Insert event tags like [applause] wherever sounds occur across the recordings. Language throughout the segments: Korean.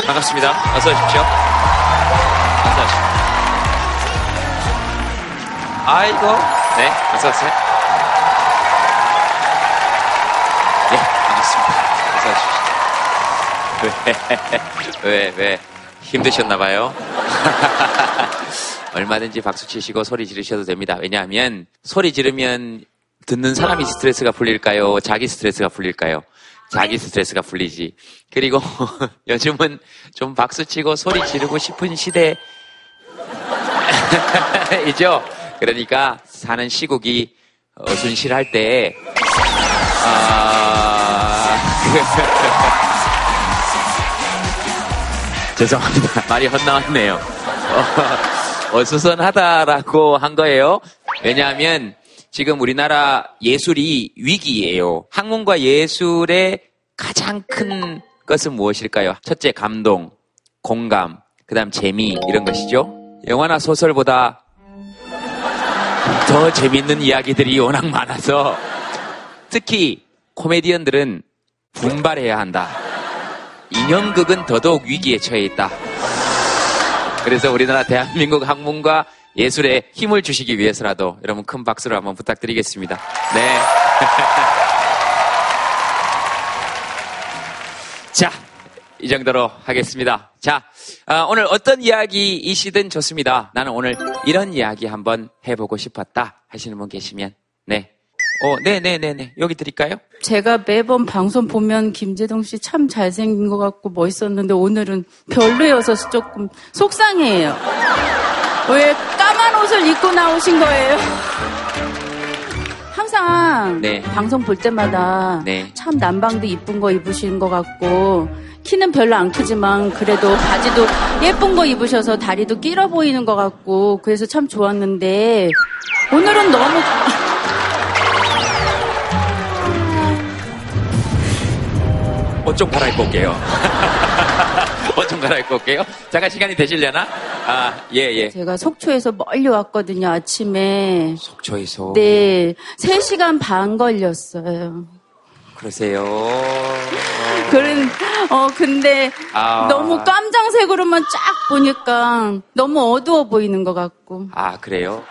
반갑습니다. 어서 오십시오. 어서 오십시오. 아이고, 네, 어서 오세요. 네, 반갑습니다. 어서 오십시오. 왜, 왜, 왜, 힘드셨나봐요? [laughs] 얼마든지 박수 치시고 소리 지르셔도 됩니다. 왜냐하면 소리 지르면 듣는 사람이 스트레스가 풀릴까요? 자기 스트레스가 풀릴까요? 자기 스트레스가 풀리지. 그리고 [laughs] 요즘은 좀 박수 치고 소리 지르고 싶은 시대 [laughs] 이죠. 그러니까 사는 시국이 어순실할 때 아... [laughs] 죄송합니다. 말이 헛나왔네요. 어, 어수선하다라고 한 거예요. 왜냐하면 지금 우리나라 예술이 위기예요. 학문과 예술의 가장 큰 것은 무엇일까요? 첫째, 감동, 공감, 그 다음 재미, 이런 것이죠. 영화나 소설보다 더 재밌는 이야기들이 워낙 많아서 특히 코미디언들은 분발해야 한다. 인형극은 더더욱 위기에 처해 있다. 그래서 우리나라 대한민국 학문과 예술에 힘을 주시기 위해서라도 여러분 큰 박수를 한번 부탁드리겠습니다. 네. [laughs] 자, 이 정도로 하겠습니다. 자, 어, 오늘 어떤 이야기이시든 좋습니다. 나는 오늘 이런 이야기 한번 해보고 싶었다 하시는 분 계시면, 네. 어, 네네네네. 네, 네. 여기 드릴까요? 제가 매번 방송 보면 김재동 씨 참 잘생긴 것 같고 멋있었는데 오늘은 별로여서 조금 속상해요. 왜 까만 옷을 입고 나오신 거예요? 항상 네. 방송 볼 때마다 네. 참 난방도 이쁜 거 입으신 것 같고 키는 별로 안 크지만 그래도 바지도 예쁜 거 입으셔서 다리도 길어 보이는 것 같고 그래서 참 좋았는데 오늘은 너무 옷좀 갈아입고 올게요. [laughs] 옷좀 갈아입고 올게요. 잠깐 시간이 되시려나? 아, 예, 예. 제가 속초에서 멀리 왔거든요, 아침에. 속초에서? 네. 3시간 반 걸렸어요. 그러세요. 그런, 어, 근데 아... 너무 깜장색으로만 쫙 보니까 너무 어두워 보이는 것 같고. 아, 그래요?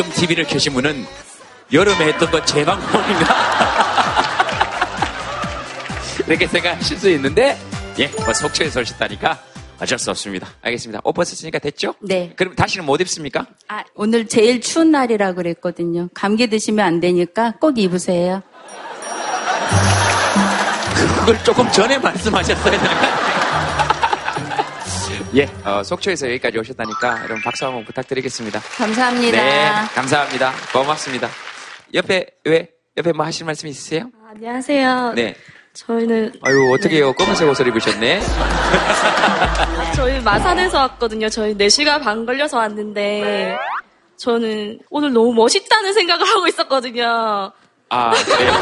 지금 TV를 켜신 분은 여름에 했던 건제 방송인가? 이렇게 [laughs] 생각하실 수 있는데, 예, 뭐 속초에서 오셨다니까 어쩔 수 없습니다. 알겠습니다. 옷 벗었으니까 됐죠? 네. 그럼 다시는 못 입습니까? 아, 오늘 제일 추운 날이라 그랬거든요. 감기 드시면 안 되니까 꼭 입으세요. 그걸 조금 전에 말씀하셨어야 되는 거 아니에요? 예, 어, 속초에서 여기까지 오셨다니까 여러분 박수 한번 부탁드리겠습니다. 감사합니다. 네, 감사합니다. 고맙습니다. 옆에 왜 옆에 뭐 하실 말씀 있으세요? 아, 안녕하세요. 네. 저희는 아유 어떻게 해요? 검은색 옷을 입으셨네. 아, [laughs] 저희 마산에서 왔거든요. 저희 4시간 반 걸려서 왔는데 저는 오늘 너무 멋있다는 생각을 하고 있었거든요. 아, 그래요?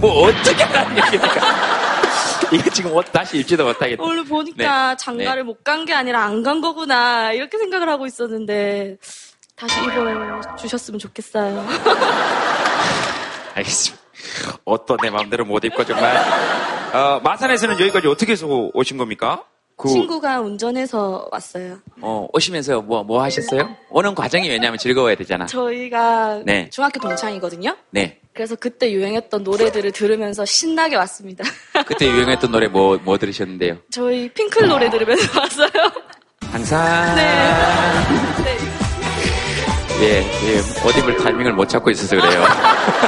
뭐 어떻게 하는 얘기입니까? [laughs] 이게 지금 옷 다시 입지도 못하겠다. 오늘 보니까 네. 장가를 네. 못간 게 아니라 안 간 거구나 이렇게 생각을 하고 있었는데 다시 입어 주셨으면 좋겠어요. [laughs] 알겠습니다. 옷도 내 마음대로 못 입고 정말. 어, 마산에서는 여기까지 어떻게 해서 오신 겁니까? 그... 친구가 운전해서 왔어요. 어, 오시면서 뭐, 뭐 하셨어요? 오는 과정이 왜냐면 즐거워야 되잖아. 저희가 네. 중학교 동창이거든요. 네. 그래서 그때 유행했던 노래들을 들으면서 신나게 왔습니다. [laughs] 그때 유행했던 노래 뭐, 뭐 들으셨는데요? 저희 핑클 노래 들으면서 왔어요. 항상. 네. 네. 예, 예, 옷 입을 타이밍을 못 찾고 있어서 그래요.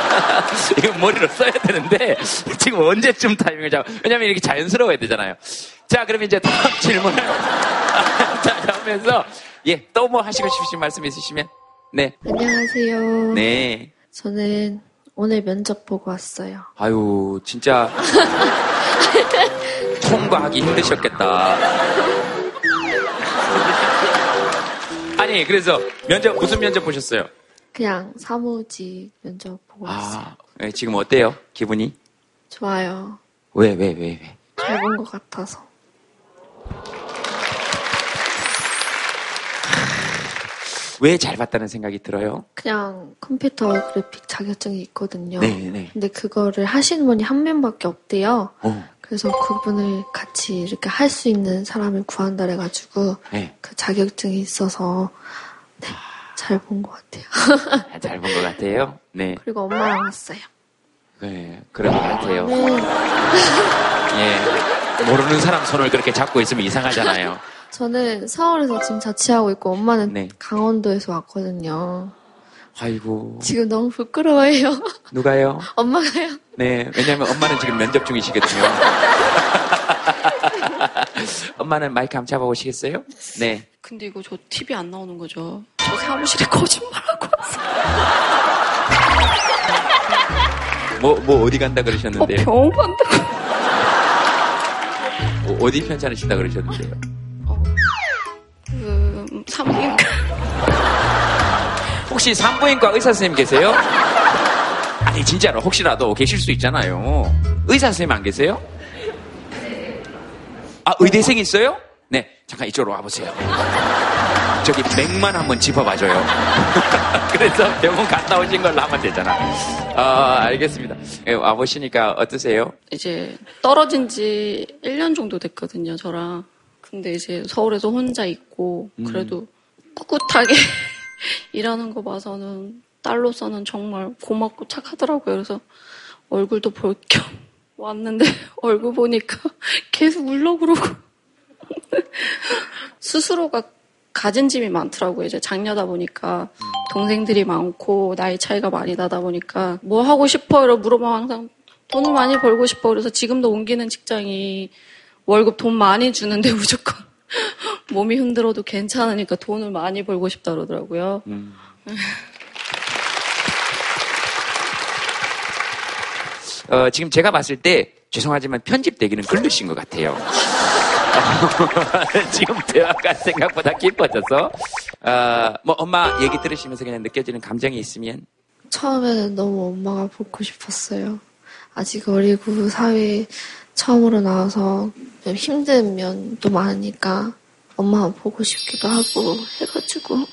[laughs] 이거 머리로 써야 되는데, 지금 언제쯤 타이밍을 잡아. 왜냐면 이렇게 자연스러워야 되잖아요. 자, 그럼 이제 다음 질문을. [laughs] 자, 하면서, 예, 또 뭐 하시고 싶으신 말씀 있으시면? 네. 안녕하세요. 네. 저는 오늘 면접 보고 왔어요. 아유, 진짜. [laughs] 통과하기 힘드셨겠다. 아니, 그래서 면접, 무슨 면접 보셨어요? 그냥 사무직 면접 보고 아, 왔어요. 네, 지금 어때요? 기분이? 좋아요. 왜, 왜, 왜, 왜? 잘 본 것 같아서. 왜 잘 봤다는 생각이 들어요? 그냥 컴퓨터 그래픽 자격증이 있거든요. 네, 네. 근데 그거를 하시는 분이 한 명밖에 없대요. 어. 그래서 그분을 같이 이렇게 할 수 있는 사람을 구한다 그래가지고 네. 그 자격증이 있어서 네, 잘본 것 같아요. 아, 잘본 것 같아요. 네. 그리고 엄마랑 왔어요. 네, 그런 것 같아요. 네. 예. 모르는 사람 손을 그렇게 잡고 있으면 이상하잖아요. 저는 서울에서 지금 자취하고 있고 엄마는 네. 강원도에서 왔거든요. 아이고. 지금 너무 부끄러워해요. 누가요? [laughs] 엄마가요. 네, 왜냐면 엄마는 지금 면접 중이시거든요. [laughs] 엄마는 마이크 한번 잡아보시겠어요? 네. 근데 이거 저 TV 안 나오는 거죠? 저 사무실에 거짓말하고 왔어요. 뭐, 뭐 어디 간다 그러셨는데요? 어, 병원 간다고. 어, 어디 편찮으신다 그러셨는데요? 혹시 산부인과 의사 선생님 계세요? 아니 진짜로 혹시라도 계실 수 있잖아요. 의사 선생님 안 계세요? 아 의대생 있어요? 네 잠깐 이쪽으로 와보세요. 저기 맥만 한번 짚어봐줘요. [laughs] 그래서 병원 갔다 오신 걸로 하면 되잖아. 아, 알겠습니다. 예, 와보시니까 어떠세요? 이제 떨어진 지 1년 정도 됐거든요, 저랑. 근데 이제 서울에서 혼자 있고, 음. 그래도 음. 꿋꿋하게 [laughs] 일하는 거 봐서는 딸로서는 정말 고맙고 착하더라고요. 그래서 얼굴도 볼 겸 [laughs] 왔는데 [laughs] 얼굴 보니까 계속 울려 그러고 스스로가 가진 짐이 많더라고요. 이제 장녀다 보니까 동생들이 많고 나이 차이가 많이 나다 보니까 뭐 하고 싶어? 이러 물어보면 항상 돈을 많이 벌고 싶어. 그래서 지금도 옮기는 직장이 월급 돈 많이 주는데 무조건 [laughs] 몸이 흔들어도 괜찮으니까 돈을 많이 벌고 싶다 그러더라고요. 음. [laughs] 어, 지금 제가 봤을 때 죄송하지만 편집되기는 글르신 것 같아요. [laughs] 지금 대화가 생각보다 깊어져서 어, 뭐 엄마 얘기 들으시면서 그냥 느껴지는 감정이 있으면 처음에는 너무 엄마가 보고 싶었어요. 아직 어리고 사회에 처음으로 나와서 힘든 면도 많으니까 엄마 보고 싶기도 하고 해가지고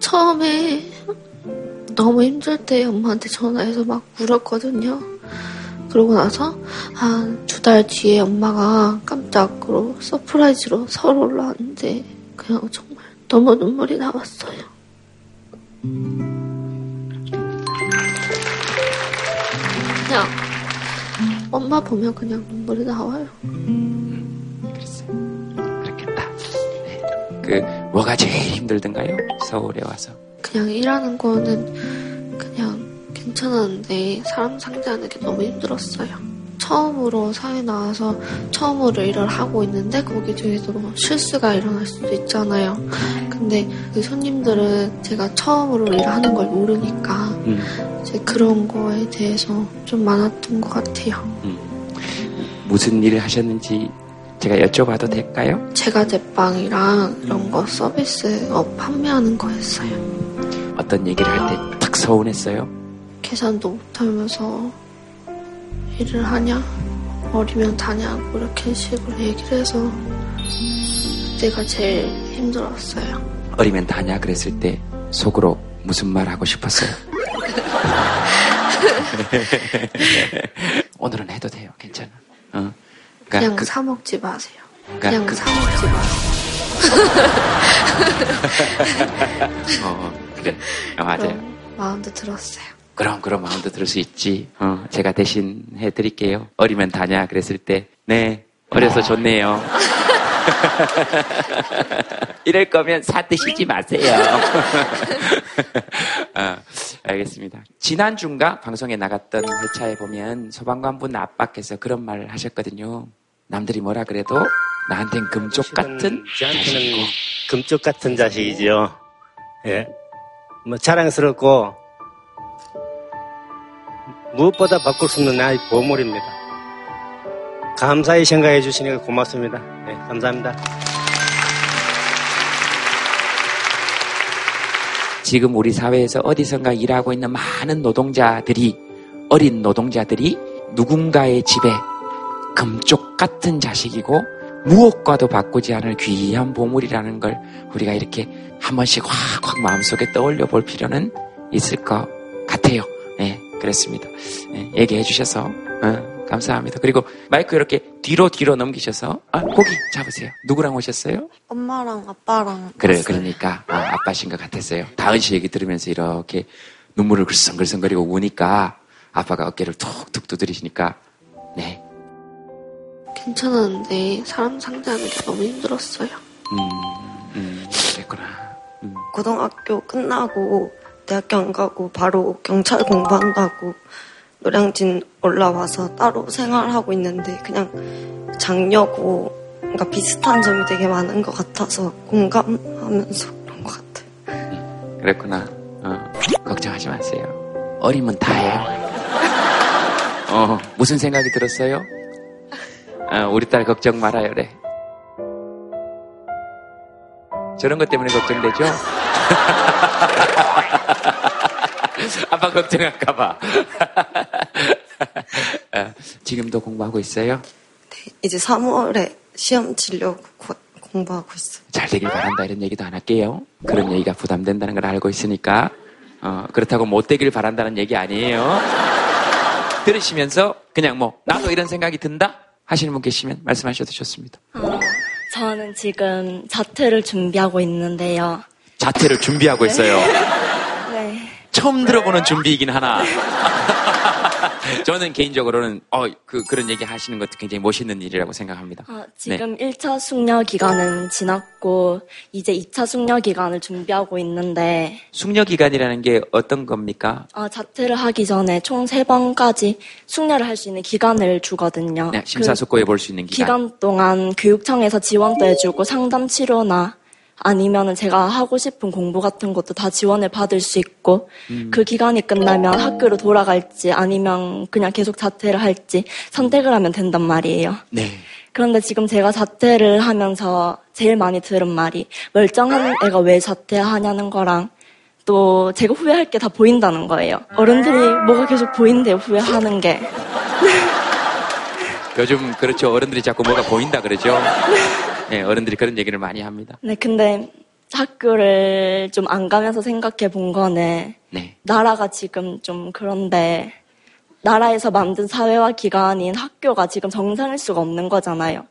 처음에 너무 힘들 때 엄마한테 전화해서 막 울었거든요. 그러고 나서 한 두 달 뒤에 엄마가 깜짝으로 surprise로 서울 올라왔는데 그냥 정말 너무 눈물이 나왔어요. 그냥 엄마 보면 그냥 눈물이 나와요. 그렇겠다. 그 뭐가 제일 힘들던가요? 서울에 와서. 그냥 일하는 거는 그냥 괜찮았는데 사람 상대하는 게 너무 힘들었어요. 처음으로 사회 나와서 처음으로 일을 하고 있는데 거기 중에서 실수가 일어날 수도 있잖아요. 근데 그 손님들은 제가 처음으로 일하는 걸 모르니까 음. 이제 그런 거에 대해서 좀 많았던 것 같아요. 음. 무슨 일을 하셨는지 제가 여쭤봐도 될까요? 제가 제빵이랑 이런 거 서비스업 판매하는 거였어요. 어떤 얘기를 할때탁 서운했어요? 계산도 못하면서 일을 하냐? 어리면 다냐고 이렇게 식으로 얘기를 해서 그때가 제일 힘들었어요. 어리면 다냐 그랬을 때 속으로 무슨 말 하고 싶었어요? [laughs] 오늘은 해도 돼요. 괜찮아. 어. 그러니까 그냥 그, 사먹지 마세요. 그러니까 그냥 그, 사먹지 마세요. [laughs] 어. 네, 맞아요. 마음도 들었어요. 그럼 그럼 마음도 들을 수 있지. 어, 제가 대신 해드릴게요. 어리면 다냐 그랬을 때, 네, 어려서 좋네요. [laughs] 이럴 거면 사 드시지 마세요. 어, [laughs] 알겠습니다. 지난주인가 방송에 나갔던 회차에 보면 소방관분 압박해서 그런 말을 하셨거든요. 남들이 뭐라 그래도 나한텐 금쪽 같은 자식이고. 금쪽 같은 자식이지요. 예. 뭐 자랑스럽고 무엇보다 바꿀 수 없는 나의 보물입니다. 감사히 생각해 주시니까 고맙습니다. 네, 감사합니다. 지금 우리 사회에서 어디선가 일하고 있는 많은 노동자들이 어린 노동자들이 누군가의 집에 금쪽 같은 자식이고 무엇과도 바꾸지 않을 귀한 보물이라는 걸 우리가 이렇게 한 번씩 확확 마음속에 떠올려 볼 필요는 있을 것 같아요. 네, 그렇습니다. 네, 얘기해 주셔서 어, 감사합니다. 그리고 마이크 이렇게 뒤로 뒤로 넘기셔서 아, 고기 잡으세요. 누구랑 오셨어요? 엄마랑 아빠랑. 그래요. 그러니까 아, 아빠신 것 같았어요. 다은 씨 얘기 들으면서 이렇게 눈물을 글썽글썽거리고 우니까 아빠가 어깨를 툭툭 두드리시니까 네 괜찮았는데 사람 상대하는 게 너무 힘들었어요. 음, 음, 그랬구나. 음. 고등학교 끝나고 대학교 안 가고 바로 경찰 공부한다고 노량진 올라와서 따로 생활하고 있는데 그냥 장녀고 뭔가 비슷한 점이 되게 많은 것 같아서 공감하면서 그런 것 같아요. 음, 그랬구나. 어, 걱정하지 마세요. 어리면 다해요. 어, 무슨 생각이 들었어요? 어, 우리 딸 걱정 말아요, 그래. 저런 것 때문에 걱정되죠? [laughs] [laughs] 아빠 걱정할까봐. [laughs] 어, 지금도 공부하고 있어요? 네, 이제 3월에 시험 치려고 공부하고 있어요. 잘 되길 바란다 이런 얘기도 안 할게요. 그런 얘기가 부담된다는 걸 알고 있으니까 어, 그렇다고 못 되길 바란다는 얘기 아니에요. 들으시면서 그냥 뭐 나도 이런 생각이 든다 하시는 분 계시면 말씀하셔도 좋습니다. 어, 저는 지금 자퇴를 준비하고 있는데요. 자퇴를 준비하고 있어요. [laughs] 네. 처음 들어보는 준비이긴 하나. [laughs] 저는 개인적으로는 어, 그, 그런 얘기 하시는 것도 굉장히 멋있는 일이라고 생각합니다. 아, 지금 네. 1차 숙려 기간은 지났고 이제 2차 숙려 기간을 준비하고 있는데 숙려 기간이라는 게 어떤 겁니까? 아, 자퇴를 하기 전에 총 3번까지 숙려를 할 수 있는 기간을 주거든요. 네, 심사숙고해 볼 수 있는 기간. 기간 동안 교육청에서 지원도 해주고 상담 치료나 아니면은 제가 하고 싶은 공부 같은 것도 다 지원을 받을 수 있고 음. 그 기간이 끝나면 학교로 돌아갈지 아니면 그냥 계속 자퇴를 할지 선택을 하면 된단 말이에요. 네. 그런데 지금 제가 자퇴를 하면서 제일 많이 들은 말이 멀쩡한 애가 왜 자퇴하냐는 거랑 또 제가 후회할 게 다 보인다는 거예요. 어른들이 뭐가 계속 보인대요, 후회하는 게. [laughs] 요즘 그렇죠. 어른들이 자꾸 뭐가 보인다 그러죠. [laughs] 네, 어른들이 그런 얘기를 많이 합니다. 네, 근데 학교를 좀 안 가면서 생각해 본 거는 네. 나라가 지금 좀 그런데 나라에서 만든 사회화 기관인 학교가 지금 정상일 수가 없는 거잖아요.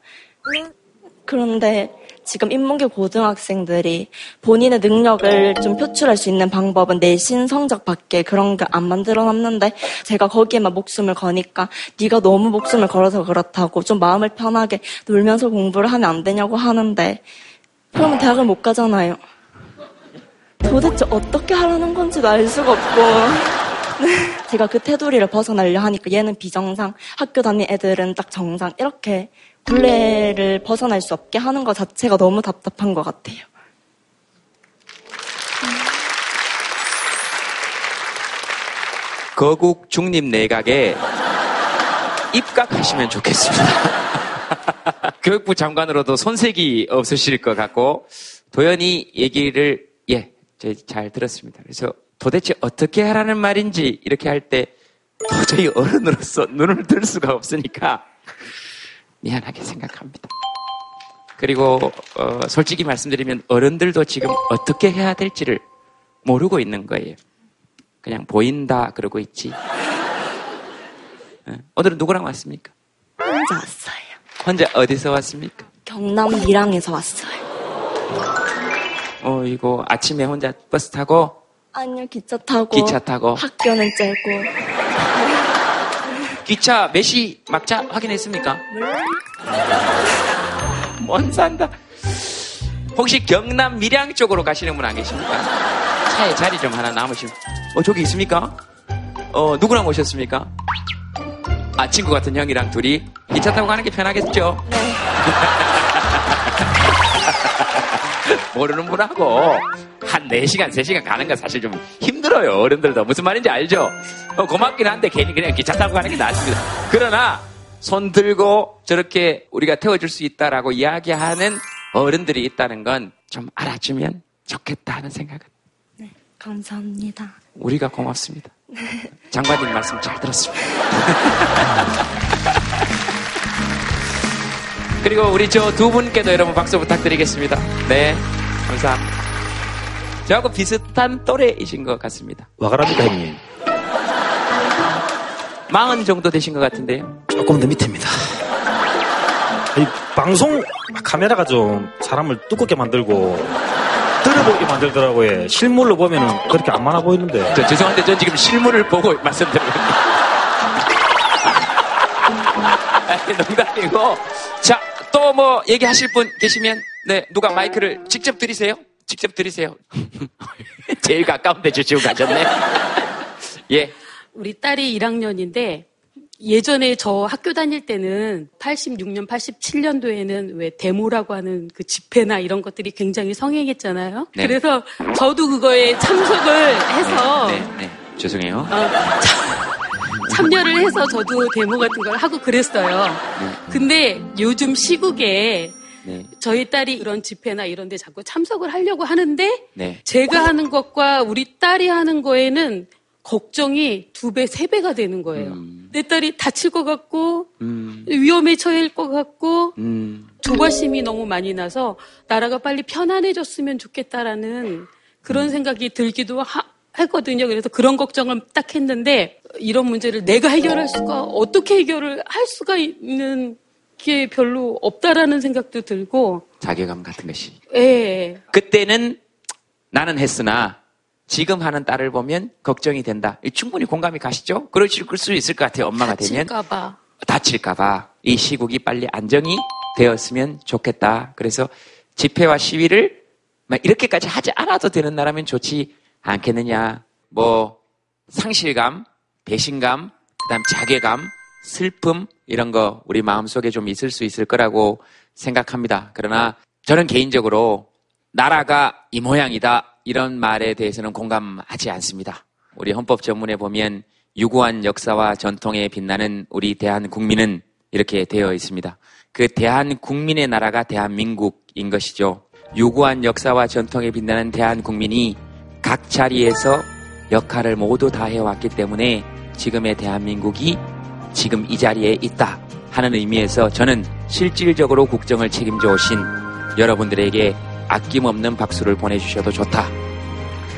그런데 지금 인문계 고등학생들이 본인의 능력을 좀 표출할 수 있는 방법은 내신 성적 밖에 그런 게 안 만들어 놨는데 제가 거기에만 목숨을 거니까 네가 너무 목숨을 걸어서 그렇다고 좀 마음을 편하게 놀면서 공부를 하면 안 되냐고 하는데 그러면 대학을 못 가잖아요. 도대체 어떻게 하라는 건지도 알 수가 없고 제가 그 테두리를 벗어나려 하니까 얘는 비정상, 학교 다니는 애들은 딱 정상 이렇게 굴레를 벗어날 수 없게 하는 것 자체가 너무 답답한 것 같아요. 거국 중립 내각에 입각하시면 좋겠습니다. [laughs] 교육부 장관으로도 손색이 없으실 것 같고 도연이 얘기를 예, 잘 들었습니다. 그래서 도대체 어떻게 하라는 말인지 이렇게 할 때 도저히 어른으로서 눈을 들 수가 없으니까 미안하게 생각합니다. 그리고 어, 솔직히 말씀드리면 어른들도 지금 어떻게 해야 될지를 모르고 있는 거예요. 그냥 보인다 그러고 있지. 어, 오늘은 누구랑 왔습니까? 혼자 왔어요. 혼자 어디서 왔습니까? 경남 밀양에서 왔어요. 어 이거 아침에 혼자 버스 타고? 아니요 기차 타고. 기차 타고. 학교는 째고. 기차 몇 시 막차 확인했습니까? 뭔 산다. 혹시 경남 밀양 쪽으로 가시는 분 안 계십니까? 차에 자리 좀 하나 남으시면. 어, 저기 있습니까? 어, 누구랑 오셨습니까? 아, 친구 같은 형이랑 둘이 기차 타고 가는 게 편하겠죠? 네. [laughs] 모르는 분하고 한 4시간, 3시간 가는 건 사실 좀 힘들어요. 어른들도. 무슨 말인지 알죠? 어, 고맙긴 한데 괜히 그냥 기차 타고 가는 게 낫습니다. 그러나 손 들고 저렇게 우리가 태워줄 수 있다라고 이야기하는 어른들이 있다는 건 좀 알아주면 좋겠다 하는 생각은. 네, 감사합니다. 우리가 고맙습니다. 장관님 말씀 잘 들었습니다. [laughs] 그리고 우리 저 두 분께도 여러분 박수 부탁드리겠습니다. 네, 감사합니다. 저하고 비슷한 또래이신 것 같습니다. 와가랍니다, 형님. 마흔 정도 되신 것 같은데요? 조금 더 밑입니다. 이 방송 카메라가 좀 사람을 두껍게 만들고 들어보게 만들더라고요. 실물로 보면은 그렇게 안 많아 보이는데. 저, 죄송한데 전 지금 실물을 보고 말씀드리고 농담이고. 자, 또 뭐 얘기하실 분 계시면, 네, 누가 마이크를 직접 드리세요? 직접 드리세요. [laughs] 제일 가까운 데 주시고 가셨네. 예. 우리 딸이 1학년인데, 예전에 저 학교 다닐 때는 86년, 87년도에는 왜 데모라고 하는 그 집회나 이런 것들이 굉장히 성행했잖아요. 네. 그래서 저도 그거에 참석을 해서 네, 네, 네. 죄송해요. 어, 참여를 해서 저도 데모 같은 걸 하고 그랬어요. 네. 근데 요즘 시국에 네. 저희 딸이 이런 집회나 이런 데 자꾸 참석을 하려고 하는데 네. 제가 하는 것과 우리 딸이 하는 거에는 걱정이 두 배, 세 배가 되는 거예요. 음. 내 딸이 다칠 것 같고, 음. 위험에 처할 것 같고, 음. 조바심이 너무 많이 나서 나라가 빨리 편안해졌으면 좋겠다라는 그런 음. 생각이 들기도 하, 했거든요. 그래서 그런 걱정을 딱 했는데 이런 문제를 내가 해결할 수가 어떻게 해결을 할 수가 있는 게 별로 없다라는 생각도 들고 자괴감 같은 것이. 예. 그때는 나는 했으나 지금 하는 딸을 보면 걱정이 된다. 충분히 공감이 가시죠? 그러실 수 있을 것 같아요. 엄마가 되면. 다칠까봐. 다칠까봐. 이 시국이 빨리 안정이 되었으면 좋겠다. 그래서 집회와 시위를 이렇게까지 하지 않아도 되는 나라면 좋지 않겠느냐. 뭐 상실감, 배신감, 그다음 자괴감, 슬픔 이런 거 우리 마음속에 좀 있을 수 있을 거라고 생각합니다. 그러나 저는 개인적으로 나라가 이 모양이다 이런 말에 대해서는 공감하지 않습니다. 우리 헌법 전문에 보면 유구한 역사와 전통에 빛나는 우리 대한 국민은 이렇게 되어 있습니다. 그 대한 국민의 나라가 대한민국인 것이죠. 유구한 역사와 전통에 빛나는 대한 국민이 각 자리에서 역할을 모두 다 해왔기 때문에 지금의 대한민국이 지금 이 자리에 있다 하는 의미에서 저는 실질적으로 국정을 책임져 오신 여러분들에게 아낌없는 박수를 보내주셔도 좋다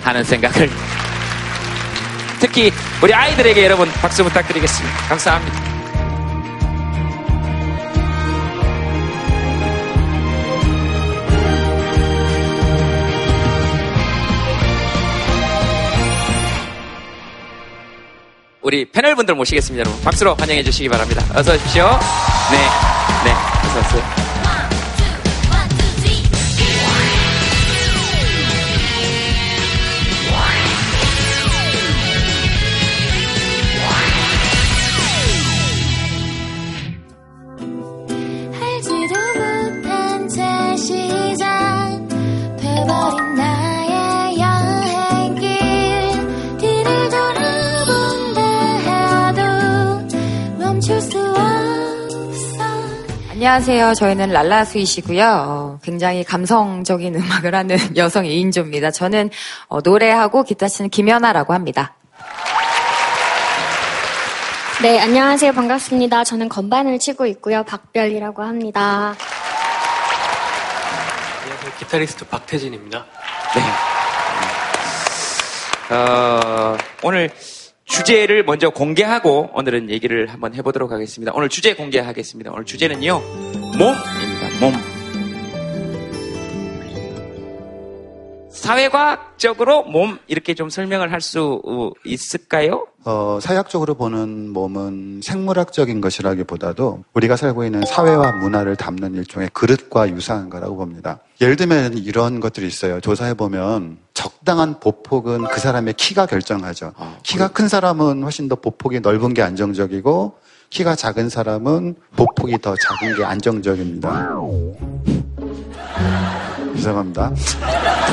하는 생각을 [laughs] 특히 우리 아이들에게 여러분 박수 부탁드리겠습니다. 감사합니다. 우리 패널분들 모시겠습니다, 여러분. 박수로 환영해 주시기 바랍니다. 어서 오십시오. 네, 네, 어서 오세요. 안녕하세요. 저희는 랄라스윗이고요. 어, 굉장히 감성적인 [laughs] 음악을 하는 여성 2인조입니다. 저는 어, 노래하고 기타 치는 김연아라고 합니다. 네, 안녕하세요. 반갑습니다. 저는 건반을 치고 있고요. 박별이라고 합니다. 안녕하세요. 기타리스트 박태진입니다. 네. 어, 오늘 주제를 먼저 공개하고 오늘은 얘기를 한번 해보도록 하겠습니다. 오늘 주제 공개하겠습니다. 오늘 주제는요, 몸입니다. 몸. 사회과학적으로 몸 이렇게 좀 설명을 할 수 있을까요? 어, 사회학적으로 보는 몸은 생물학적인 것이라기보다도 우리가 살고 있는 사회와 문화를 담는 일종의 그릇과 유사한 거라고 봅니다. 예를 들면 이런 것들이 있어요. 조사해보면 적당한 보폭은 그 사람의 키가 결정하죠. 아, 키가 큰 사람은 훨씬 더 보폭이 넓은 게 안정적이고 키가 작은 사람은 보폭이 더 작은 게 안정적입니다. 죄송합니다.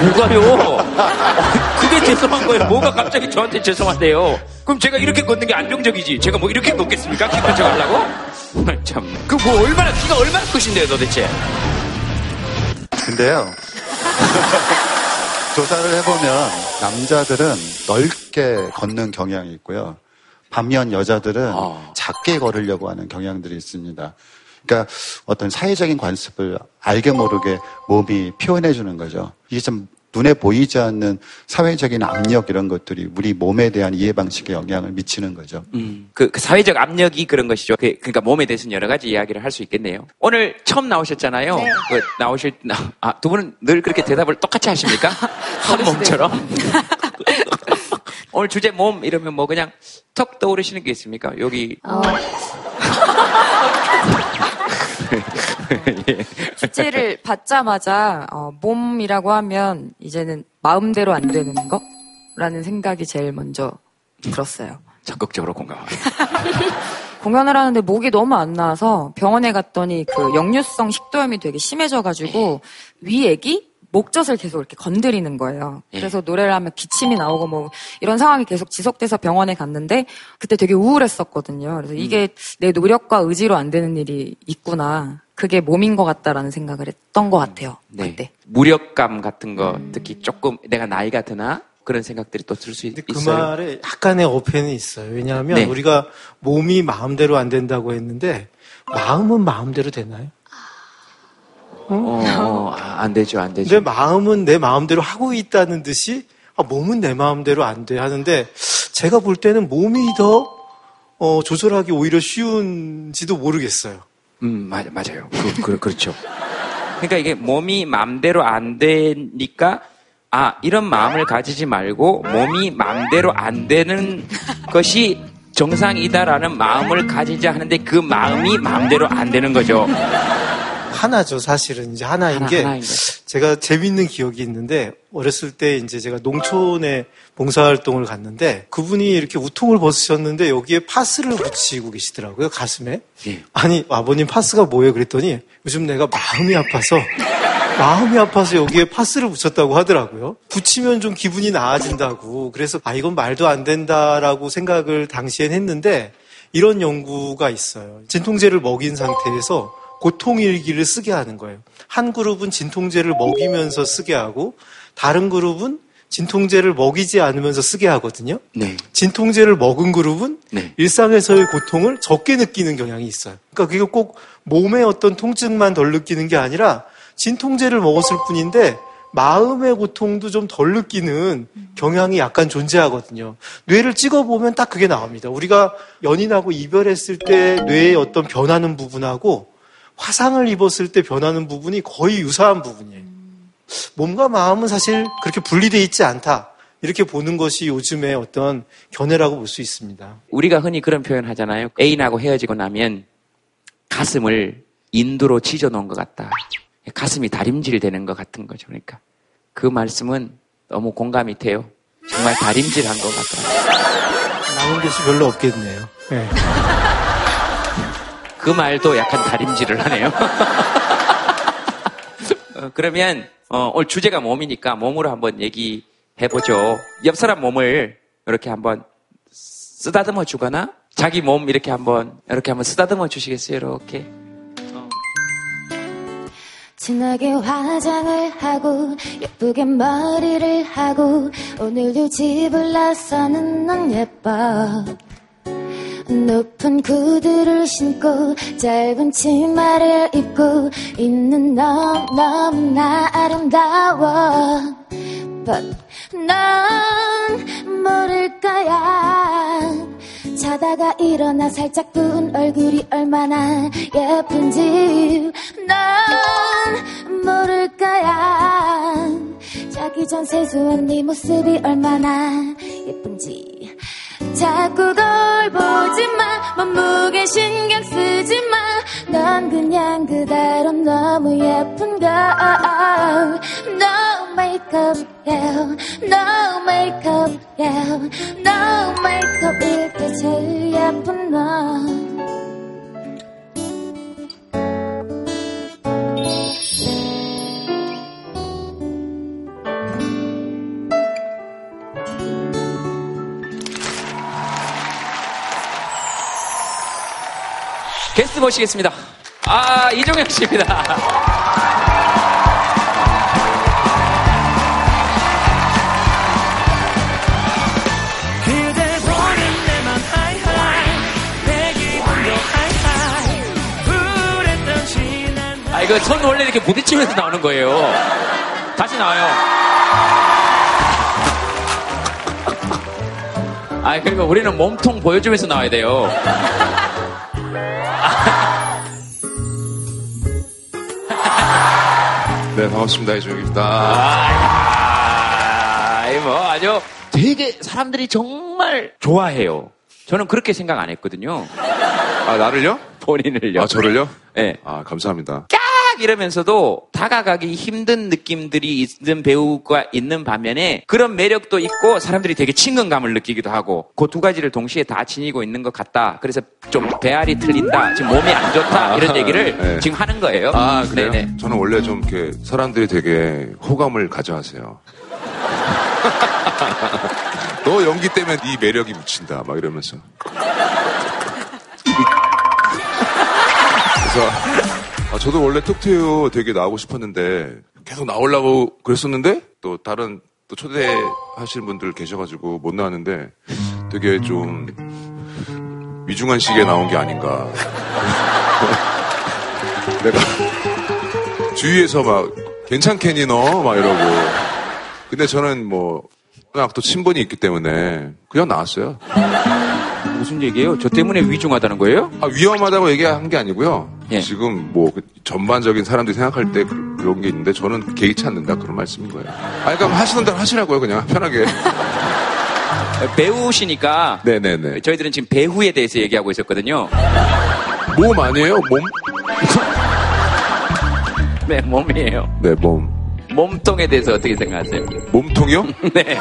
뭐가요? [laughs] 그게 죄송한 거예요. 뭐가 갑자기 저한테 죄송한데요? 그럼 제가 이렇게 걷는 게 안정적이지. 제가 뭐 이렇게 걷겠습니까? 키 결정하려고? 참. 그 뭐 얼마나, 키가 얼마나 크신데요, 도대체? 근데요. [laughs] 조사를 해보면 남자들은 넓게 걷는 경향이 있고요. 반면 여자들은 어. 작게 걸으려고 하는 경향들이 있습니다. 그러니까 어떤 사회적인 관습을 알게 모르게 몸이 표현해 주는 거죠. 이게 좀 눈에 보이지 않는 사회적인 압력 이런 것들이 우리 몸에 대한 이해 방식에 영향을 미치는 거죠. 음, 그, 그, 사회적 압력이 그런 것이죠. 그, 러니까 몸에 대해서는 여러 가지 이야기를 할 수 있겠네요. 오늘 처음 나오셨잖아요. 네. 그 나오실 아, 두 분은 늘 그렇게 대답을 똑같이 하십니까? [laughs] 한 몸처럼. [laughs] 오늘 주제 몸 이러면 뭐 그냥 턱 떠오르시는 게 있습니까? 여기. 어. [laughs] [laughs] 주제를 받자마자 어, 몸이라고 하면 이제는 마음대로 안 되는 거라는 생각이 제일 먼저 들었어요. 적극적으로 공감합니다. [laughs] 공연을 하는데 목이 너무 안 나와서 병원에 갔더니 그 역류성 식도염이 되게 심해져가지고 위액이 목젖을 계속 이렇게 건드리는 거예요. 예. 그래서 노래를 하면 기침이 나오고 뭐 이런 상황이 계속 지속돼서 병원에 갔는데 그때 되게 우울했었거든요. 그래서 이게 음. 내 노력과 의지로 안 되는 일이 있구나. 그게 몸인 것 같다라는 생각을 했던 것 같아요. 네. 그때. 무력감 같은 거 특히 조금 내가 나이가 드나 그런 생각들이 또 들 수 있어요. 그 말에 약간의 어폐는 있어요. 왜냐하면 네. 우리가 몸이 마음대로 안 된다고 했는데 마음은 마음대로 되나요? [laughs] 어, 어, 아, 안 되죠, 안 되죠. 내 마음은 내 마음대로 하고 있다는 듯이 아, 몸은 내 마음대로 안 돼 하는데 제가 볼 때는 몸이 더 어, 조절하기 오히려 쉬운지도 모르겠어요. 음, 맞, 맞아요. 그, 그, 그렇죠. 그러니까 이게 몸이 마음대로 안 되니까 아, 이런 마음을 가지지 말고 몸이 마음대로 안 되는 것이 정상이다라는 마음을 가지자 하는데 그 마음이 마음대로 안 되는 거죠. 하나죠, 사실은. 이제 하나인 하나, 게 제가 재밌는 기억이 있는데 어렸을 때 이제 제가 농촌에 봉사활동을 갔는데 그분이 이렇게 우통을 벗으셨는데 여기에 파스를 붙이고 계시더라고요, 가슴에. 예. 아니, 아버님 파스가 뭐예요? 그랬더니 요즘 내가 마음이 아파서 마음이 아파서 여기에 파스를 붙였다고 하더라고요. 붙이면 좀 기분이 나아진다고. 그래서 아, 이건 말도 안 된다라고 생각을 당시엔 했는데 이런 연구가 있어요. 진통제를 먹인 상태에서 고통일기를 쓰게 하는 거예요. 한 그룹은 진통제를 먹이면서 쓰게 하고 다른 그룹은 진통제를 먹이지 않으면서 쓰게 하거든요. 네. 진통제를 먹은 그룹은 네. 일상에서의 고통을 적게 느끼는 경향이 있어요. 그러니까 그게 꼭 몸의 어떤 통증만 덜 느끼는 게 아니라 진통제를 먹었을 뿐인데 마음의 고통도 좀 덜 느끼는 경향이 약간 존재하거든요. 뇌를 찍어보면 딱 그게 나옵니다. 우리가 연인하고 이별했을 때 뇌의 어떤 변하는 부분하고 화상을 입었을 때 변하는 부분이 거의 유사한 부분이에요. 몸과 마음은 사실 그렇게 분리되어 있지 않다. 이렇게 보는 것이 요즘의 어떤 견해라고 볼 수 있습니다. 우리가 흔히 그런 표현 하잖아요. 애인하고 헤어지고 나면 가슴을 인두로 찢어 놓은 것 같다. 가슴이 다림질 되는 것 같은 거죠. 그러니까 그 말씀은 너무 공감이 돼요. 정말 다림질 한 것 같더라고요. 남은 것이 별로 없겠네요. 네. [laughs] 그 말도 약간 다림질을 하네요. [laughs] 어, 그러면 어, 오늘 주제가 몸이니까 몸으로 한번 얘기해보죠. 옆 사람 몸을 이렇게 한번 쓰다듬어 주거나 자기 몸 이렇게 한번 이렇게 한번 쓰다듬어 주시겠어요? 이렇게. 어. 진하게 화장을 하고 예쁘게 머리를 하고 오늘도 집을 나서는 넌 예뻐 높은 구두를 신고 짧은 치마를 입고 있는 너 너무나 아름다워. But 넌 모를 거야. 자다가 일어나 살짝 부은 얼굴이 얼마나 예쁜지. 넌 모를 거야. 자기 전 세수한 네 모습이 얼마나 예쁜지 자꾸 거울 보지 마. 몸무게 신경 쓰지 마넌 그냥 그대로 너무 예쁜 걸. No makeup yeah. No makeup yeah. No makeup 이렇게 제일 예쁜 너 게스트 모시겠습니다. 아, 이종혁 씨입니다. 아, 이거 손 원래 이렇게 부딪히면서 나오는 거예요. 다시 나와요. 아, 그리고 우리는 몸통 보여주면서 나와야 돼요. 네, 반갑습니다. 이종입니다. 아, 뭐 아주 되게 사람들이 정말 좋아해요. 저는 그렇게 생각 안 했거든요. 아, 나를요? 본인을요. 아, 저를요? 네. 아, 감사합니다. 깍! 이러면서도 다가가기 힘든 느낌들이 있는 배우가 있는 반면에 그런 매력도 있고 사람들이 되게 친근감을 느끼기도 하고 그 두 가지를 동시에 다 지니고 있는 것 같다. 그래서 좀 배알이 틀린다. 지금 몸이 안 좋다. 아, 이런 얘기를 네. 지금 하는 거예요. 아, 그래요? 네네. 저는 원래 좀 이렇게 사람들이 되게 호감을 가져하세요. [laughs] 너 연기 때문에 네 매력이 묻힌다. 막 이러면서. 그래서 아, 저도 원래 톡투유 되게 나오고 싶었는데 계속 나오려고 그랬었는데 또 다른 또 초대하시는 분들 계셔가지고 못 나왔는데 되게 좀 위중한 시기에 나온 게 아닌가. [laughs] 내가 주위에서 막 괜찮겠니 너? 막 이러고. 근데 저는 뭐 워낙 또 친분이 있기 때문에 그냥 나왔어요. 무슨 얘기예요? 저 때문에 위중하다는 거예요? 아, 위험하다고 얘기한 게 아니고요. 지금 뭐그 전반적인 사람들이 생각할 때 그- 그런 게 있는데 저는 개의치 않는다 그런 말씀인 거예요. 아, 그러니까 하시는 대로 하시라고요 그냥 편하게. [laughs] 배우시니까 네네네. 저희들은 지금 배후에 대해서 얘기하고 있었거든요. 몸 아니에요? 몸? [laughs] 네, 몸이에요. 네, 몸. 몸통에 대해서 어떻게 생각하세요? 몸통이요? [laughs] 네.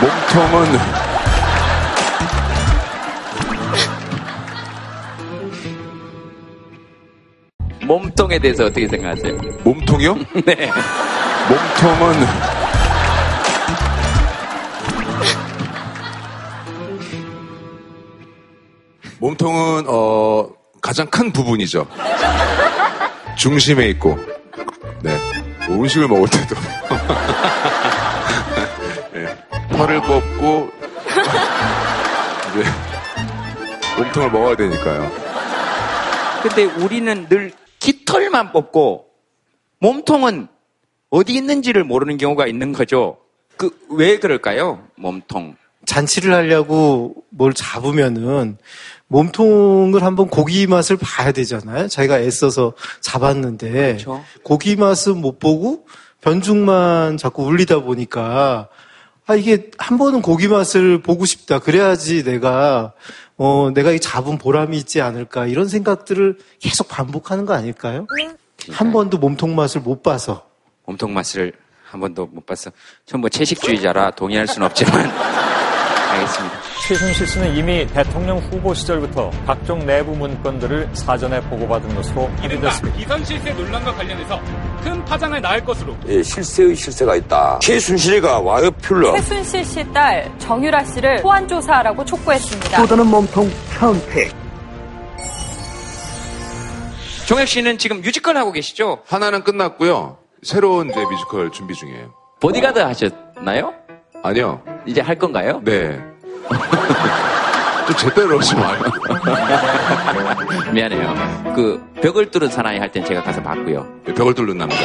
몸통은 몸통에 대해서 어떻게 생각하세요? 몸통이요? [laughs] 네. 몸통은 몸통은 어 가장 큰 부분이죠. 중심에 있고, 네 뭐 음식을 먹을 때도 [laughs] 네. 털을 뽑고 이제 몸통을 먹어야 되니까요. 근데 우리는 늘 깃털만 뽑고 몸통은 어디 있는지를 모르는 경우가 있는 거죠. 그 왜 그럴까요? 몸통. 잔치를 하려고 뭘 잡으면은 몸통을 한번 고기 맛을 봐야 되잖아요. 자기가 애써서 잡았는데 그렇죠. 고기 맛은 못 보고 변죽만 자꾸 울리다 보니까 아 이게 한 번은 고기 맛을 보고 싶다. 그래야지 내가 어 내가 이 잡은 보람이 있지 않을까 이런 생각들을 계속 반복하는 거 아닐까요? 한 번도 몸통 맛을 못 봐서 몸통 맛을 한 번도 못 봤어. 전뭐 채식주의자라 동의할 수는 없지만 [laughs] 알겠습니다. 최순실 씨는 이미 대통령 후보 시절부터 각종 내부 문건들을 사전에 보고받은 것으로 확인됐습니다. 이선 실세 논란과 관련해서 큰 파장을 낳을 것으로 예, 실세의 실세가 있다. 최순실이가 와요 필러. 최순실 씨 딸 정유라 씨를 소환 조사하라고 촉구했습니다. 쏟아는 몸통 선택. 종혁 씨는 지금 뮤지컬 하고 계시죠? 하나는 끝났고요. 새로운 이제 뮤지컬 준비 중이에요. 보디가드 하셨나요? 아니요. 이제 할 건가요? 네. 좀 제대로 하지 마요. 미안해요. 그 벽을 뚫은 사나이 할 땐 제가 가서 봤고요. 벽을 뚫는 남자.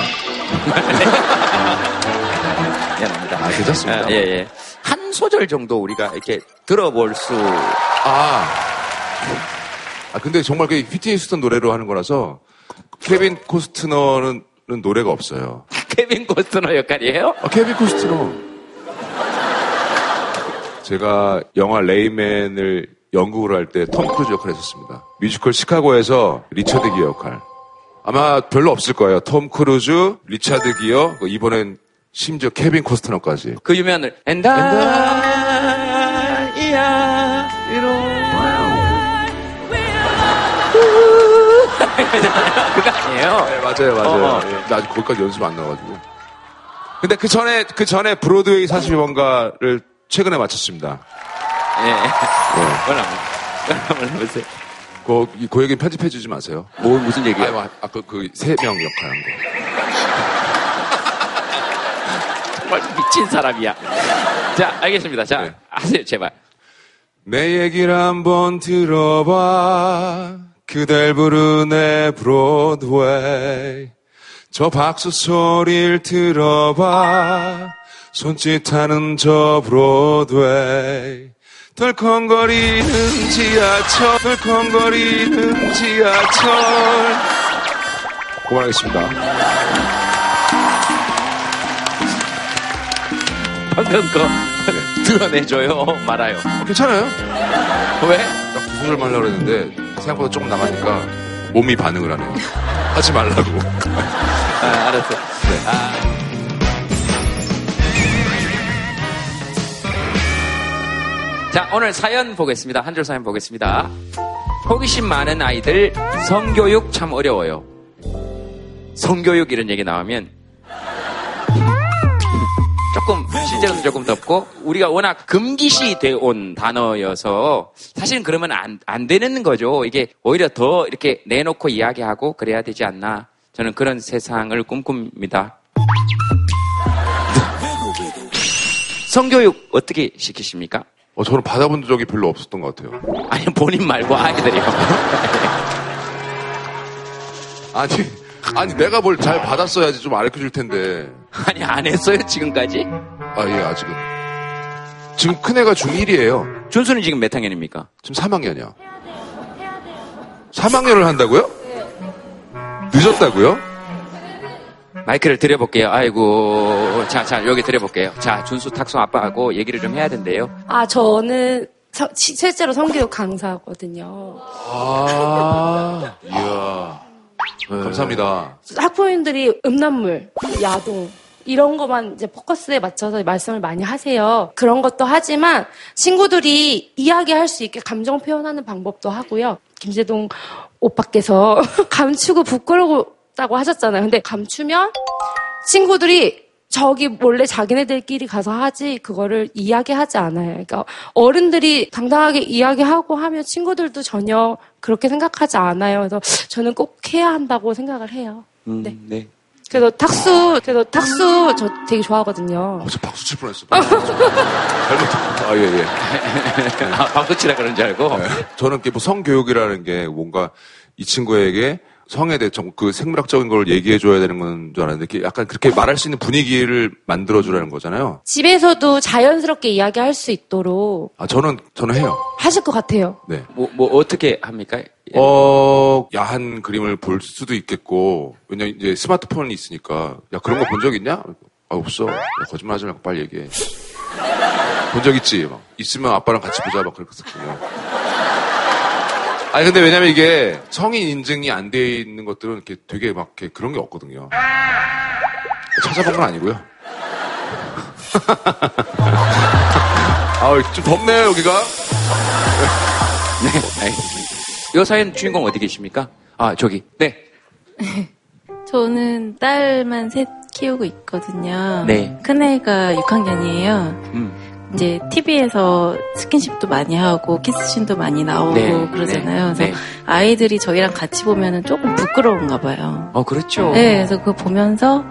미안합니다. 아, 괜찮습니다. 아, 예, 예. 한 소절 정도 우리가 이렇게 들어볼 수. 아. 아, 근데 정말 그 휘트니 휴스턴 노래로 하는 거라서 케빈 코스트너는 노래가 없어요. [laughs] 케빈 코스트너 역할이에요? 아, 케빈 코스트너. 제가 영화 레인맨을 연극으로 할 때 톰 크루즈 역할을 했었습니다. 뮤지컬 시카고에서 리처드 기어 역할. 아마 별로 없을 거예요. 톰 크루즈, 리차드 기어, 그 이번엔 심지어 케빈 코스트너까지. 그 유명한 And I will 그거 아니에요? 네, 맞아요, 맞아요. 어, 어. 예, 나 아직 거기까지 연습 안 나가지고. 근데 그 전에, 그 전에 브로드웨이 42번가를 최근에 마쳤습니다. 예. 네. 뭐라 뭐라 보세요. 그, 이- 그 얘기는 편집해 주지 마세요. 뭐, 무슨 얘기예요? 아, 아, 그, 그, 세 명 역할 한 거. [laughs] 정말 미친 사람이야. 자, 알겠습니다. 자, 네. 하세요, 제발. 내 얘기를 한번 들어봐. 그댈 부르네 브로드웨이. 저 박수 소리를 들어봐 손짓하는 저 브로드웨이. 덜컹거리는 지하철 덜컹거리는 지하철. 그만하겠습니다. 방금 거 드러내줘요. 말아요. 어, 괜찮아요? 왜? 딱두 소절 말려고 했는데 생각보다 조금 나가니까 몸이 반응을 하네요. 하지 말라고. 아, 알았어 네. 아. 자, 오늘 사연 보겠습니다. 한 줄 사연 보겠습니다. 호기심 많은 아이들 성교육 참 어려워요. 성교육 이런 얘기 나오면 조금 실제로는 조금 덥고 우리가 워낙 금기시 되어온 단어여서 사실은 그러면 안, 안 되는 거죠. 이게 오히려 더 이렇게 내놓고 이야기하고 그래야 되지 않나. 저는 그런 세상을 꿈꿉니다. 성교육 어떻게 시키십니까? 어, 저는 받아본 적이 별로 없었던 것 같아요. 아니, 본인 말고 아이들이요. [laughs] 아니, 아니, 내가 뭘 잘 받았어야지 좀 알려 줄 텐데. 아니, 안 했어요, 지금까지? 아, 예, 아직은. 지금 큰애가 중1이에요. 준수는 지금 몇 학년입니까? 지금 3학년이요. 3학년을 한다고요? 늦었다고요? 마이크를 드려볼게요. 아이고. 자, 자, 여기 드려볼게요. 자, 준수 탁송 아빠하고 얘기를 좀 해야 된대요. 아, 저는 서, 실제로 성교육 강사거든요. 아, 이야. 네. 감사합니다. 학부모님들이 음란물, 야동, 이런 것만 이제 포커스에 맞춰서 말씀을 많이 하세요. 그런 것도 하지만 친구들이 이야기할 수 있게 감정 표현하는 방법도 하고요. 김재동 오빠께서 [laughs] 감추고 부끄러 워 다고 하셨잖아요. 근데 감추면 친구들이 저기 몰래 자기네들끼리 가서 하지 그거를 이야기하지 않아요. 그러니까 어른들이 당당하게 이야기하고 하면 친구들도 전혀 그렇게 생각하지 않아요. 그래서 저는 꼭 해야 한다고 생각을 해요. 음, 네. 네. 그래서 탁수, 그래서 탁수 저 되게 좋아하거든요. 어, 저 박수 칠 뻔했어. 잘못. [laughs] 아, 예, 예. 아, 박수 치라 그런 줄 알고? 네. 저는 뭐 성교육이라는 게 뭔가 이 친구에게 성에 대해 그 생물학적인 걸 얘기해 줘야 되는 건 줄 알았는데 약간 그렇게 말할 수 있는 분위기를 만들어 주라는 거잖아요. 집에서도 자연스럽게 이야기할 수 있도록. 아 저는 저는 해요. 하실 것 같아요. 네. 뭐, 뭐 어떻게 합니까? 어 야한 그림을 볼 수도 있겠고 왜냐 이제 스마트폰이 있으니까 야 그런 거 본 적 있냐? 아 없어. 야, 거짓말하지 말고 빨리 얘기해. 본 적 있지? 막 있으면 아빠랑 같이 보자 막 그랬거든요. 아니 근데 왜냐면 이게 성인 인증이 안 돼 있는 것들은 이렇게 되게 막 이렇게 그런 게 없거든요. 찾아본 건 아니고요. [laughs] 아, 좀 덥네요 여기가. 네, 알겠습니다. 이 사연 주인공 어디 계십니까? 아 저기. 네. [laughs] 저는 딸만 셋 키우고 있거든요. 네. 큰애가 6학년이에요. 음. 이제 TV에서 스킨십도 많이 하고 키스신도 많이 나오고 네, 그러잖아요. 네, 그래서 네. 아이들이 저희랑 같이 보면은 조금 부끄러운가 봐요. 어, 그렇죠. 네, 그래서 그거 보면서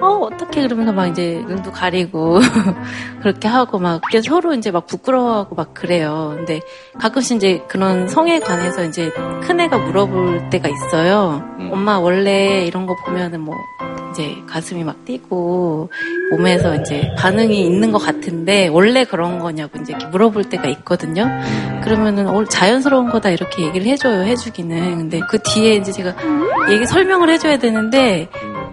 어, 어떻게 그러면서 막 이제 눈도 가리고 [laughs] 그렇게 하고 막 서로 이제 막 부끄러워하고 막 그래요. 근데 가끔씩 이제 그런 성에 관해서 이제 큰애가 물어볼 때가 있어요. 음. 엄마 원래 이런 거 보면은 뭐 이제 가슴이 막 뛰고 몸에서 이제 반응이 있는 것 같은데 원래 그런 거냐고 이제 물어볼 때가 있거든요. 그러면은 어, 자연스러운 거다 이렇게 얘기를 해줘요. 해주기는. 근데 그 뒤에 이제 제가 얘기 설명을 해줘야 되는데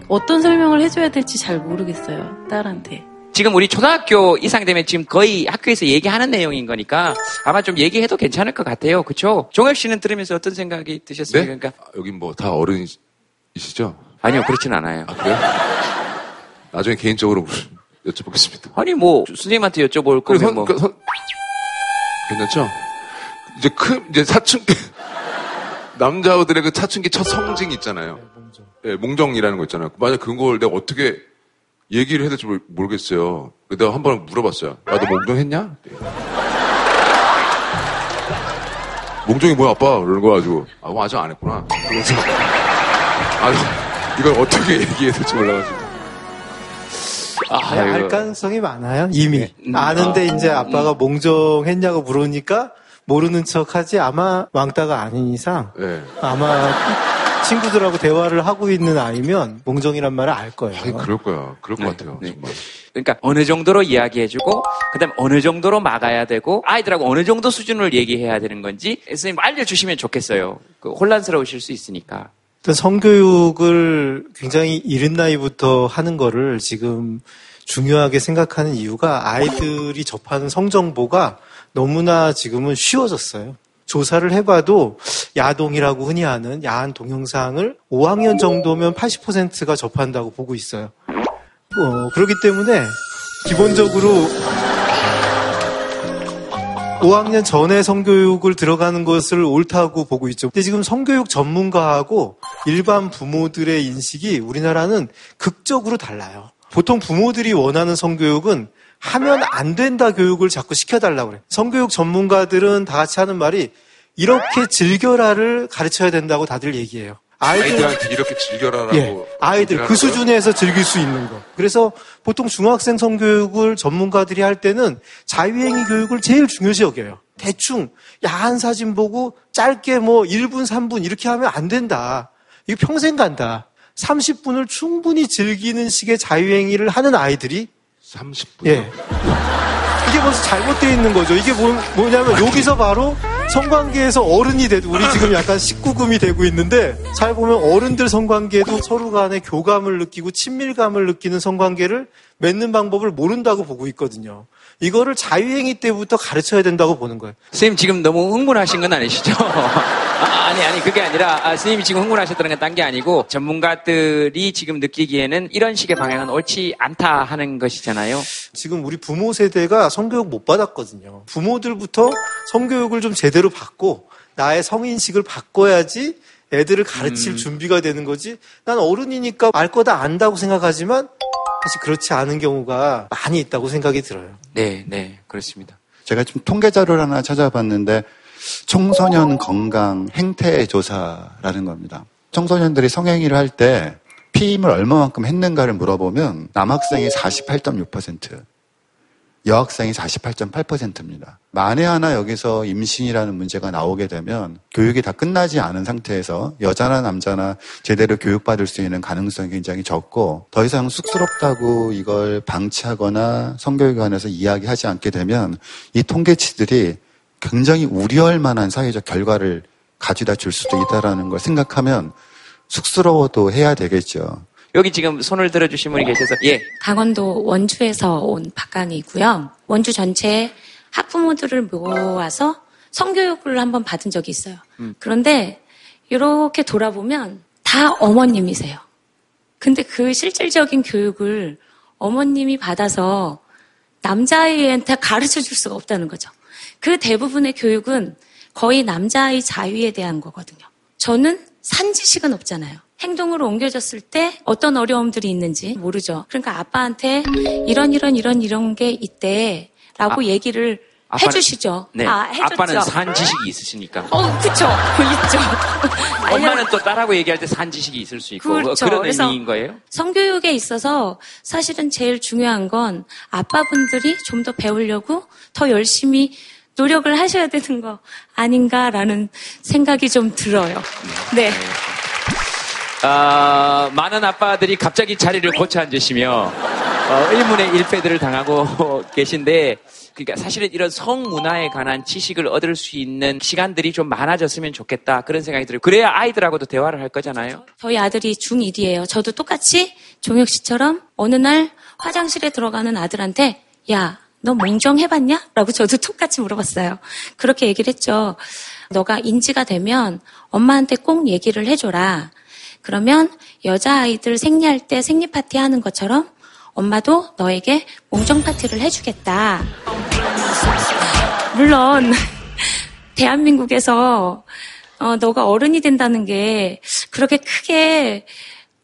어떤 설명을 해줘야 될지 잘 모르겠어요. 딸한테. 지금 우리 초등학교 이상 되면 지금 거의 학교에서 얘기하는 내용인 거니까 아마 좀 얘기해도 괜찮을 것 같아요. 그렇죠? 종혁 씨는 들으면서 어떤 생각이 드셨어요? 네? 그러니까 아, 여기 뭐 다 어른이시죠? 아니요, 그렇진 않아요. 아, 그래요? 나중에 개인적으로 여쭤보겠습니다. 아니 뭐 선생님한테 여쭤볼 거면 선, 뭐 그, 선, 괜찮죠? 이제 큰 이제 사춘기 [laughs] 남자들의 그 사춘기 첫 성징 있잖아요. 예, 네, 몽정이라는 거 있잖아요. 만약 그걸 내가 어떻게 얘기를 해야 될지 모르겠어요. 내가 한 번 물어봤어요. 야, 너 몽정했냐? 몽정이 뭐야, 아빠? 그러는 거 가지고. 아, 뭐 아직 안 했구나. 그래서, [laughs] 아, 이걸 어떻게 얘기해야 될지 몰라가지고. 아, 알 가능성이 많아요. 이미 네. 아는데 아, 이제 아빠가 음. 몽정했냐고 물으니까 모르는 척 하지 아마 왕따가 아닌 이상 네. 아마 친구들하고 대화를 하고 있는 아이면 몽정이란 말을 알 거예요. 아니, 그럴 거야. 그럴 것 네, 같아요. 네. 정말. 그러니까 어느 정도로 이야기해주고 그다음 에 어느 정도로 막아야 되고 아이들하고 어느 정도 수준을 얘기해야 되는 건지 선생님 알려주시면 좋겠어요. 그 혼란스러우실 수 있으니까. 성교육을 굉장히 이른 나이부터 하는 거를 지금 중요하게 생각하는 이유가 아이들이 접하는 성정보가 너무나 지금은 쉬워졌어요. 조사를 해봐도 야동이라고 흔히 하는 야한 동영상을 5학년 정도면 80%가 접한다고 보고 있어요. 어, 그렇기 때문에 기본적으로 5학년 전에 성교육을 들어가는 것을 옳다고 보고 있죠. 근데 지금 성교육 전문가하고 일반 부모들의 인식이 우리나라는 극적으로 달라요. 보통 부모들이 원하는 성교육은 하면 안 된다 교육을 자꾸 시켜달라고 그래. 성교육 전문가들은 다 같이 하는 말이 이렇게 즐겨라를 가르쳐야 된다고 다들 얘기해요. 아이들, 한테 이렇게 즐겨라라고. 예, 아이들 그 수준에서 즐길 수 있는 거. 그래서 보통 중학생 성교육을 전문가들이 할 때는 자유행위 교육을 제일 중요시 여겨요. 대충 야한 사진 보고 짧게 뭐 1분, 3분 이렇게 하면 안 된다. 이거 평생 간다. 30분을 충분히 즐기는 식의 자유행위를 하는 아이들이 30분. 예. 이게 벌써 잘못되어 있는 거죠. 이게 뭐, 뭐냐면 여기서 바로 성관계에서 어른이 돼도 우리 지금 약간 19금이 되고 있는데 잘 보면 어른들 성관계도 서로 간에 교감을 느끼고 친밀감을 느끼는 성관계를 맺는 방법을 모른다고 보고 있거든요. 이거를 자유행위 때부터 가르쳐야 된다고 보는 거예요. 선생님 지금 너무 흥분하신 건 아니시죠? [laughs] 아, 니 아니 그게 아니라 아, 선생님이 지금 흥분하셨다는 건 딴 게 아니고 전문가들이 지금 느끼기에는 이런 식의 방향은 옳지 않다 하는 것이잖아요. 지금 우리 부모 세대가 성교육 못 받았거든요. 부모들부터 성교육을 좀 제대로 받고 나의 성인식을 바꿔야지 애들을 가르칠 음. 준비가 되는 거지. 난 어른이니까 알 거다 안다고 생각하지만 사실 그렇지 않은 경우가 많이 있다고 생각이 들어요. 네, 네, 그렇습니다. 제가 좀 통계 자료를 하나 찾아봤는데 청소년 건강 행태 조사라는 겁니다. 청소년들이 성행위를 할 때 피임을 얼마만큼 했는가를 물어보면 남학생이 48.6%, 여학생이 48.8%입니다. 만에 하나 여기서 임신이라는 문제가 나오게 되면 교육이 다 끝나지 않은 상태에서 여자나 남자나 제대로 교육받을 수 있는 가능성이 굉장히 적고 더 이상 쑥스럽다고 이걸 방치하거나 성교육관에서 이야기하지 않게 되면 이 통계치들이 굉장히 우려할 만한 사회적 결과를 가져다 줄 수도 있다라는 걸 생각하면 쑥스러워도 해야 되겠죠. 여기 지금 손을 들어주신 분이 계셔서 예. 강원도 원주에서 온 박간이고요. 원주 전체 학부모들을 모아서 성교육을 한번 받은 적이 있어요. 음. 그런데 이렇게 돌아보면 다 어머님이세요. 근데 그 실질적인 교육을 어머님이 받아서 남자아이한테 가르쳐 줄 수가 없다는 거죠. 그 대부분의 교육은 거의 남자아이 자유에 대한 거거든요. 저는 산지식은 없잖아요. 행동으로 옮겨졌을 때 어떤 어려움들이 있는지 모르죠. 그러니까 아빠한테 이런 이런 이런 이런 게 있대. 라고 아, 얘기를 아빠는, 해주시죠. 네. 아, 아빠는 산 지식이 있으시니까. 어, 그쵸. 있죠. [laughs] 엄마는 또 딸하고 얘기할 때 산 지식이 있을 수 있고. 그렇죠. 그런 의미인 거예요? 성교육에 있어서 사실은 제일 중요한 건 아빠분들이 좀 더 배우려고 더 열심히 노력을 하셔야 되는 거 아닌가라는 생각이 좀 들어요. 네. 네. 어, 많은 아빠들이 갑자기 자리를 고쳐 앉으시며 어, 의문의 일패들을 당하고 [laughs] 계신데 그러니까 사실은 이런 성문화에 관한 지식을 얻을 수 있는 시간들이 좀 많아졌으면 좋겠다 그런 생각이 들어요. 그래야 아이들하고도 대화를 할 거잖아요. 저희 아들이 중1이에요. 저도 똑같이 종혁 씨처럼 어느 날 화장실에 들어가는 아들한테 야, 너 몽정 해봤냐? 라고 저도 [laughs] 똑같이 물어봤어요. 그렇게 얘기를 했죠. 너가 인지가 되면 엄마한테 꼭 얘기를 해줘라. 그러면 여자아이들 생리할 때 생리 파티 하는 것처럼 엄마도 너에게 몽정 파티를 해주겠다. 물론, [laughs] 대한민국에서 어, 너가 어른이 된다는 게 그렇게 크게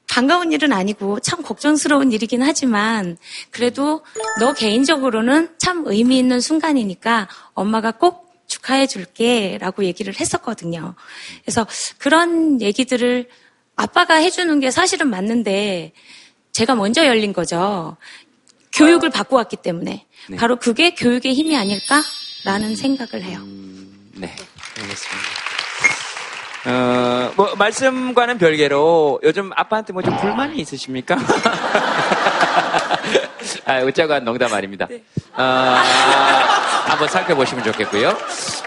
반가운 일은 아니고 참 걱정스러운 일이긴 하지만 그래도 너 개인적으로는 참 의미 있는 순간이니까 엄마가 꼭 축하해 줄게 라고 얘기를 했었거든요. 그래서 그런 얘기들을 아빠가 해주는 게 사실은 맞는데 제가 먼저 열린 거죠. 교육을 받고 왔기 때문에 네. 바로 그게 교육의 힘이 아닐까라는 생각을 해요. 음, 네, 알겠습니다. 어, 뭐, 말씀과는 별개로 요즘 아빠한테 뭐 좀 불만이 있으십니까? [laughs] 아, 웃자고 한 농담 아닙니다. 네. 어, 한번 살펴보시면 좋겠고요.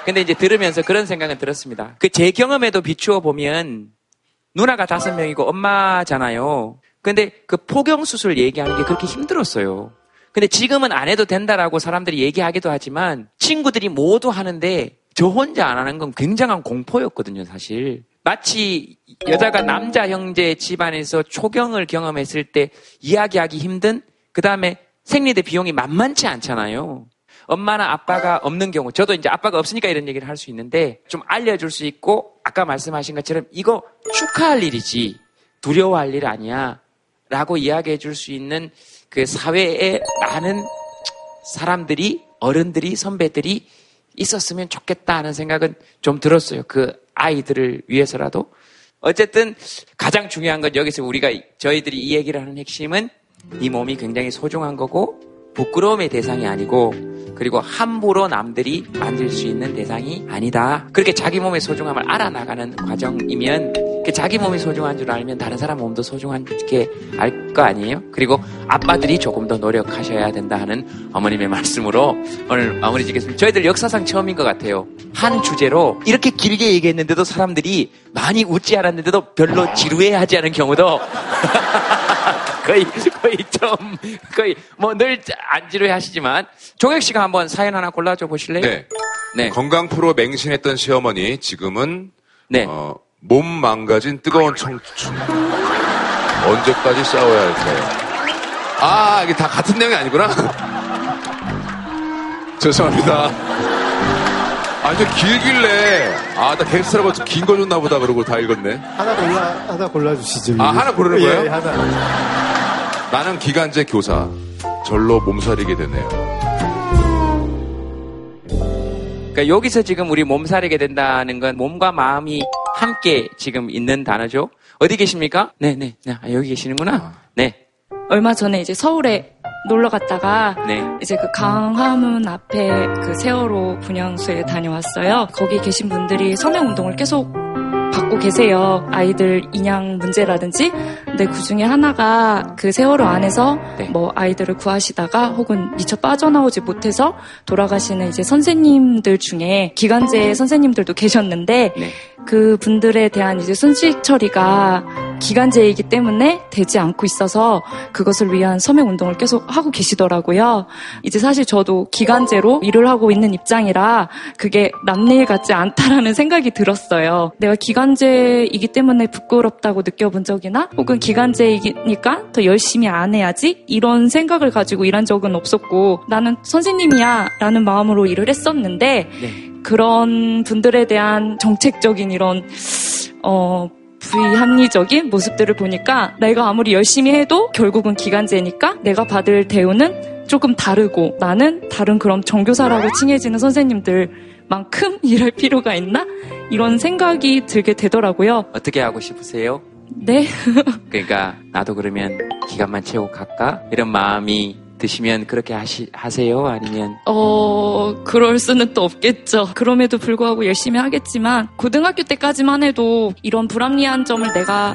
근데 이제 들으면서 그런 생각은 들었습니다. 그 제 경험에도 비추어 보면 누나가 다섯 명이고 엄마잖아요. 근데 그 포경수술 얘기하는 게 그렇게 힘들었어요. 근데 지금은 안 해도 된다라고 사람들이 얘기하기도 하지만 친구들이 모두 하는데 저 혼자 안 하는 건 굉장한 공포였거든요, 사실. 마치 여자가 남자 형제 집안에서 초경을 경험했을 때 이야기하기 힘든 그 다음에 생리대 비용이 만만치 않잖아요. 엄마나 아빠가 없는 경우, 저도 이제 아빠가 없으니까 이런 얘기를 할 수 있는데 좀 알려줄 수 있고 아까 말씀하신 것처럼 이거 축하할 일이지 두려워할 일 아니야 라고 이야기해 줄 수 있는 그 사회에 많은 사람들이, 어른들이, 선배들이 있었으면 좋겠다 하는 생각은 좀 들었어요. 그 아이들을 위해서라도. 어쨌든 가장 중요한 건 여기서 우리가 저희들이 이 얘기를 하는 핵심은 네 몸이 굉장히 소중한 거고 부끄러움의 대상이 아니고 그리고 함부로 남들이 만들 수 있는 대상이 아니다. 그렇게 자기 몸의 소중함을 알아나가는 과정이면 그 자기 몸이 소중한 줄 알면 다른 사람 몸도 소중한 게 알 거 아니에요? 그리고 아빠들이 조금 더 노력하셔야 된다 하는 어머님의 말씀으로 오늘 마무리 짓겠습니다. 저희들 역사상 처음인 것 같아요. 한 주제로 이렇게 길게 얘기했는데도 사람들이 많이 웃지 않았는데도 별로 지루해하지 않은 경우도 [laughs] 거의 거의 좀 거의 뭐 늘 안 지루해 하시지만 종혁 씨가 한번 사연 하나 골라줘 보실래요? 네. 네. 건강 프로 맹신했던 시어머니 지금은 네. 어, 몸 망가진 뜨거운 청춘. 언제까지 싸워야 할까요? 아, 이게 다 같은 내용이 아니구나? [laughs] 죄송합니다. 아주 길길래, 아, 나 갱스터라고 긴거 줬나 보다 그러고 다 읽었네. 하나 골라, 하나 골라주시죠. 아, 하나 고르는 거예요? 예, 하나. 나는 기간제 교사. 절로 몸살이게 되네요. 그러니까 여기서 지금 우리 몸살이게 된다는 건 몸과 마음이 함께 지금 있는 단어죠. 어디 계십니까? 네, 네, 네. 아, 여기 계시는구나. 네. 얼마 전에 이제 서울에 놀러 갔다가 네. 이제 그 강화문 앞에 그 세월호 분향소에 다녀왔어요. 거기 계신 분들이 서명 운동을 계속 받고 계세요. 아이들 인양 문제라든지. 근데 그 중에 하나가 그 세월호 안에서 네. 뭐 아이들을 구하시다가 혹은 미처 빠져나오지 못해서 돌아가시는 이제 선생님들 중에 기간제 선생님들도 계셨는데 네. 그 분들에 대한 이제 순직 처리가 기간제이기 때문에 되지 않고 있어서 그것을 위한 서명 운동을 계속 하고 계시더라고요. 이제 사실 저도 기간제로 일을 하고 있는 입장이라 그게 남일 같지 않다라는 생각이 들었어요. 내가 기간제이기 때문에 부끄럽다고 느껴본 적이나 혹은 기간제이니까 더 열심히 안 해야지 이런 생각을 가지고 일한 적은 없었고 나는 선생님이야 라는 마음으로 일을 했었는데 네. 그런 분들에 대한 정책적인 이런 어 부합리적인 모습들을 보니까 내가 아무리 열심히 해도 결국은 기간제니까 내가 받을 대우는 조금 다르고 나는 다른 그런 정교사라고 칭해지는 선생님들만큼 [laughs] 일할 필요가 있나? 이런 생각이 들게 되더라고요. 어떻게 하고 싶으세요? 네. [laughs] 그러니까 나도 그러면 기간만 채우고 갈까? 이런 마음이 드시면 그렇게 하시, 하세요? 아니면? 어, 그럴 수는 또 없겠죠. 그럼에도 불구하고 열심히 하겠지만, 고등학교 때까지만 해도 이런 불합리한 점을 내가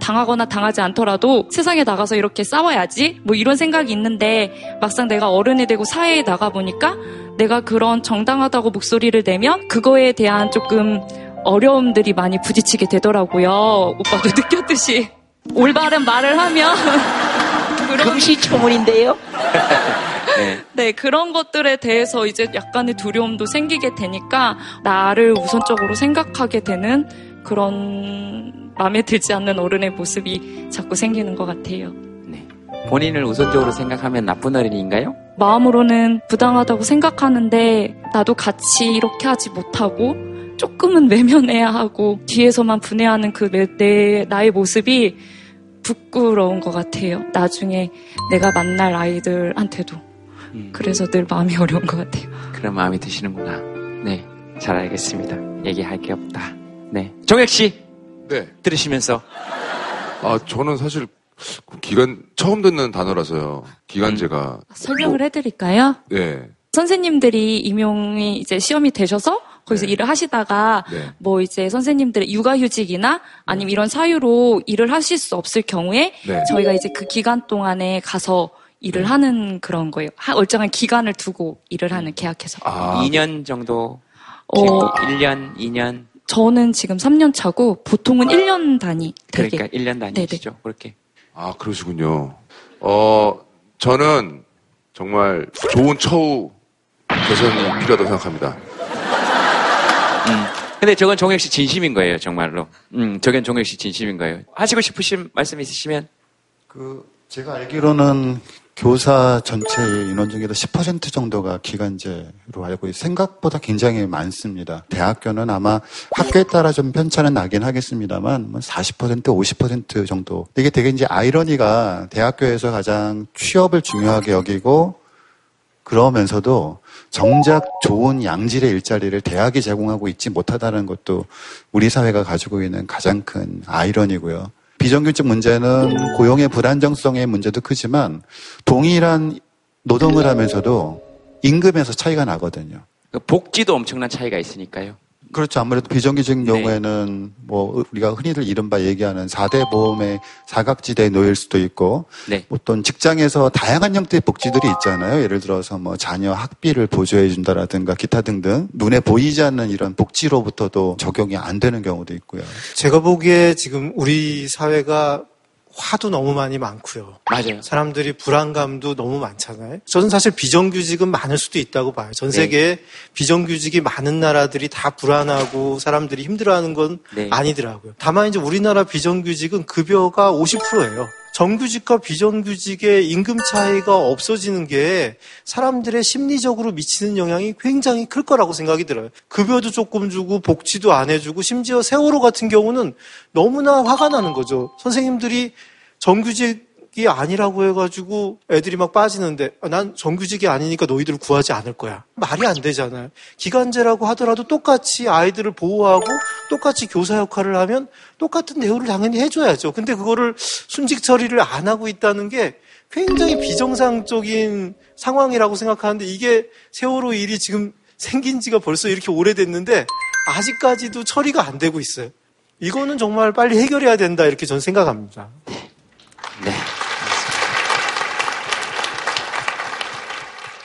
당하거나 당하지 않더라도 세상에 나가서 이렇게 싸워야지? 뭐 이런 생각이 있는데, 막상 내가 어른이 되고 사회에 나가 보니까 내가 그런 정당하다고 목소리를 내면 그거에 대한 조금 어려움들이 많이 부딪히게 되더라고요. 오빠도 [laughs] 느꼈듯이. 올바른 말을 하면 그런 금시초문인데요. [laughs] 네. 네, 그런 것들에 대해서 이제 약간의 두려움도 생기게 되니까 나를 우선적으로 생각하게 되는 그런 마음에 들지 않는 어른의 모습이 자꾸 생기는 것 같아요. 네. 본인을 우선적으로 생각하면 나쁜 어린이인가요? 마음으로는 부당하다고 생각하는데 나도 같이 이렇게 하지 못하고 조금은 외면해야 하고 뒤에서만 분해하는 그 내 나의 모습이 부끄러운 것 같아요. 나중에 내가 만날 아이들한테도. 음. 그래서 늘 마음이 어려운 것 같아요. 그런 마음이 드시는구나. 네. 잘 알겠습니다. 얘기할 게 없다. 네. 정혁 씨. 네. 들으시면서. 아, 저는 사실 기간, 처음 듣는 단어라서요. 기간제가. 음. 설명을 뭐, 해드릴까요? 네. 선생님들이 임용이 이제 시험이 되셔서 거기서 네. 일을 하시다가 네. 뭐 이제 선생님들의 육아휴직이나 아니면 이런 사유로 일을 하실 수 없을 경우에 네. 저희가 이제 그 기간 동안에 가서 일을 네. 하는 그런 거예요. 얼정한 기간을 두고 일을 하는 계약해서. 아, 2년 정도? 어, 1년, 2년? 저는 지금 3년 차고 보통은 1년 단위. 되게. 그러니까 1년 단위시죠. 네네. 그렇게. 아, 그러시군요. 어, 저는 정말 좋은 처우 개선이 필요하다고 생각합니다. 음. 근데 저건 종혁 씨 진심인 거예요, 정말로. 음, 저건 종혁 씨 진심인 거예요. 하시고 싶으신 말씀 있으시면? 그, 제가 알기로는 교사 전체 인원 중에도 10% 정도가 기간제로 알고. 생각보다 굉장히 많습니다. 대학교는 아마 학교에 따라 좀 편차는 나긴 하겠습니다만 40% 50% 정도. 이게 되게 이제 아이러니가 대학교에서 가장 취업을 중요하게 여기고 그러면서도 정작 좋은 양질의 일자리를 대학이 제공하고 있지 못하다는 것도 우리 사회가 가지고 있는 가장 큰 아이러니고요. 비정규직 문제는 고용의 불안정성의 문제도 크지만 동일한 노동을 하면서도 임금에서 차이가 나거든요. 그 복지도 엄청난 차이가 있으니까요. 그렇죠. 아무래도 비정규직 네. 경우에는 뭐 우리가 흔히들 이른바 얘기하는 4대 보험의 사각지대에 놓일 수도 있고 네. 어떤 직장에서 다양한 형태의 복지들이 있잖아요. 예를 들어서 뭐 자녀 학비를 보조해 준다라든가 기타 등등 눈에 보이지 않는 이런 복지로부터도 적용이 안 되는 경우도 있고요. 제가 보기에 지금 우리 사회가 화도 너무 많이 많고요. 맞아요. 사람들이 불안감도 너무 많잖아요. 저는 사실 비정규직은 많을 수도 있다고 봐요. 전 네. 세계에 네. 비정규직이 많은 나라들이 다 불안하고 사람들이 힘들어하는 건 네. 아니더라고요. 다만 이제 우리나라 비정규직은 급여가 50%예요. 정규직과 비정규직의 임금 차이가 없어지는 게 사람들의 심리적으로 미치는 영향이 굉장히 클 거라고 생각이 들어요. 급여도 조금 주고 복지도 안 해주고 심지어 세월호 같은 경우는 너무나 화가 나는 거죠. 선생님들이 정규직 정규직이 아니라고 해가지고 애들이 막 빠지는데 아, 난 정규직이 아니니까 너희들을 구하지 않을 거야. 말이 안 되잖아요. 기간제라고 하더라도 똑같이 아이들을 보호하고 똑같이 교사 역할을 하면 똑같은 대우를 당연히 해줘야죠. 근데 그거를 순직 처리를 안 하고 있다는 게 굉장히 비정상적인 상황이라고 생각하는데 이게 세월호 일이 지금 생긴 지가 벌써 이렇게 오래됐는데 아직까지도 처리가 안 되고 있어요. 이거는 정말 빨리 해결해야 된다 이렇게 저는 생각합니다. 네.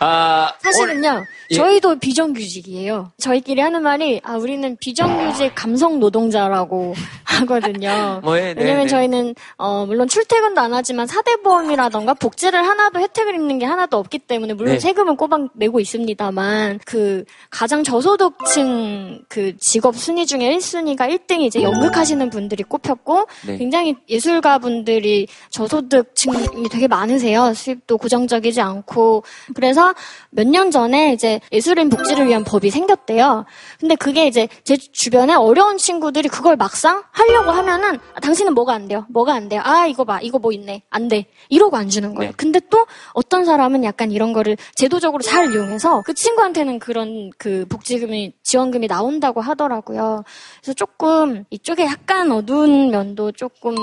아, 사실은요. 예. 저희도 비정규직이에요. 저희끼리 하는 말이 아 우리는 비정규직 감성 노동자라고 [laughs] 하거든요. 뭐해, 네, 왜냐면 네, 저희는 어 물론 출퇴근도 안 하지만 사대보험이라던가 복지를 하나도 혜택을 입는 게 하나도 없기 때문에 물론 네. 세금은 꼬박 내고 있습니다만 그 가장 저소득층 그 직업 순위 중에 1순위가 1등이 이제 연극하시는 분들이 꼽혔고 네. 굉장히 예술가 분들이 저소득층이 되게 많으세요. 수입도 고정적이지 않고 그래서 몇 년 전에 이제 예술인 복지를 위한 법이 생겼대요. 근데 그게 이제 제 주변에 어려운 친구들이 그걸 막상 하려고 하면은 아, 당신은 뭐가 안 돼요? 뭐가 안 돼요? 아 이거 봐 이거 뭐 있네 안 돼. 이러고 안 주는 거예요. 네. 근데 또 어떤 사람은 약간 이런 거를 제도적으로 잘 이용해서 그 친구한테는 그런 그 복지금이 지원금이 나온다고 하더라고요. 그래서 조금 이쪽에 약간 어두운 면도 조금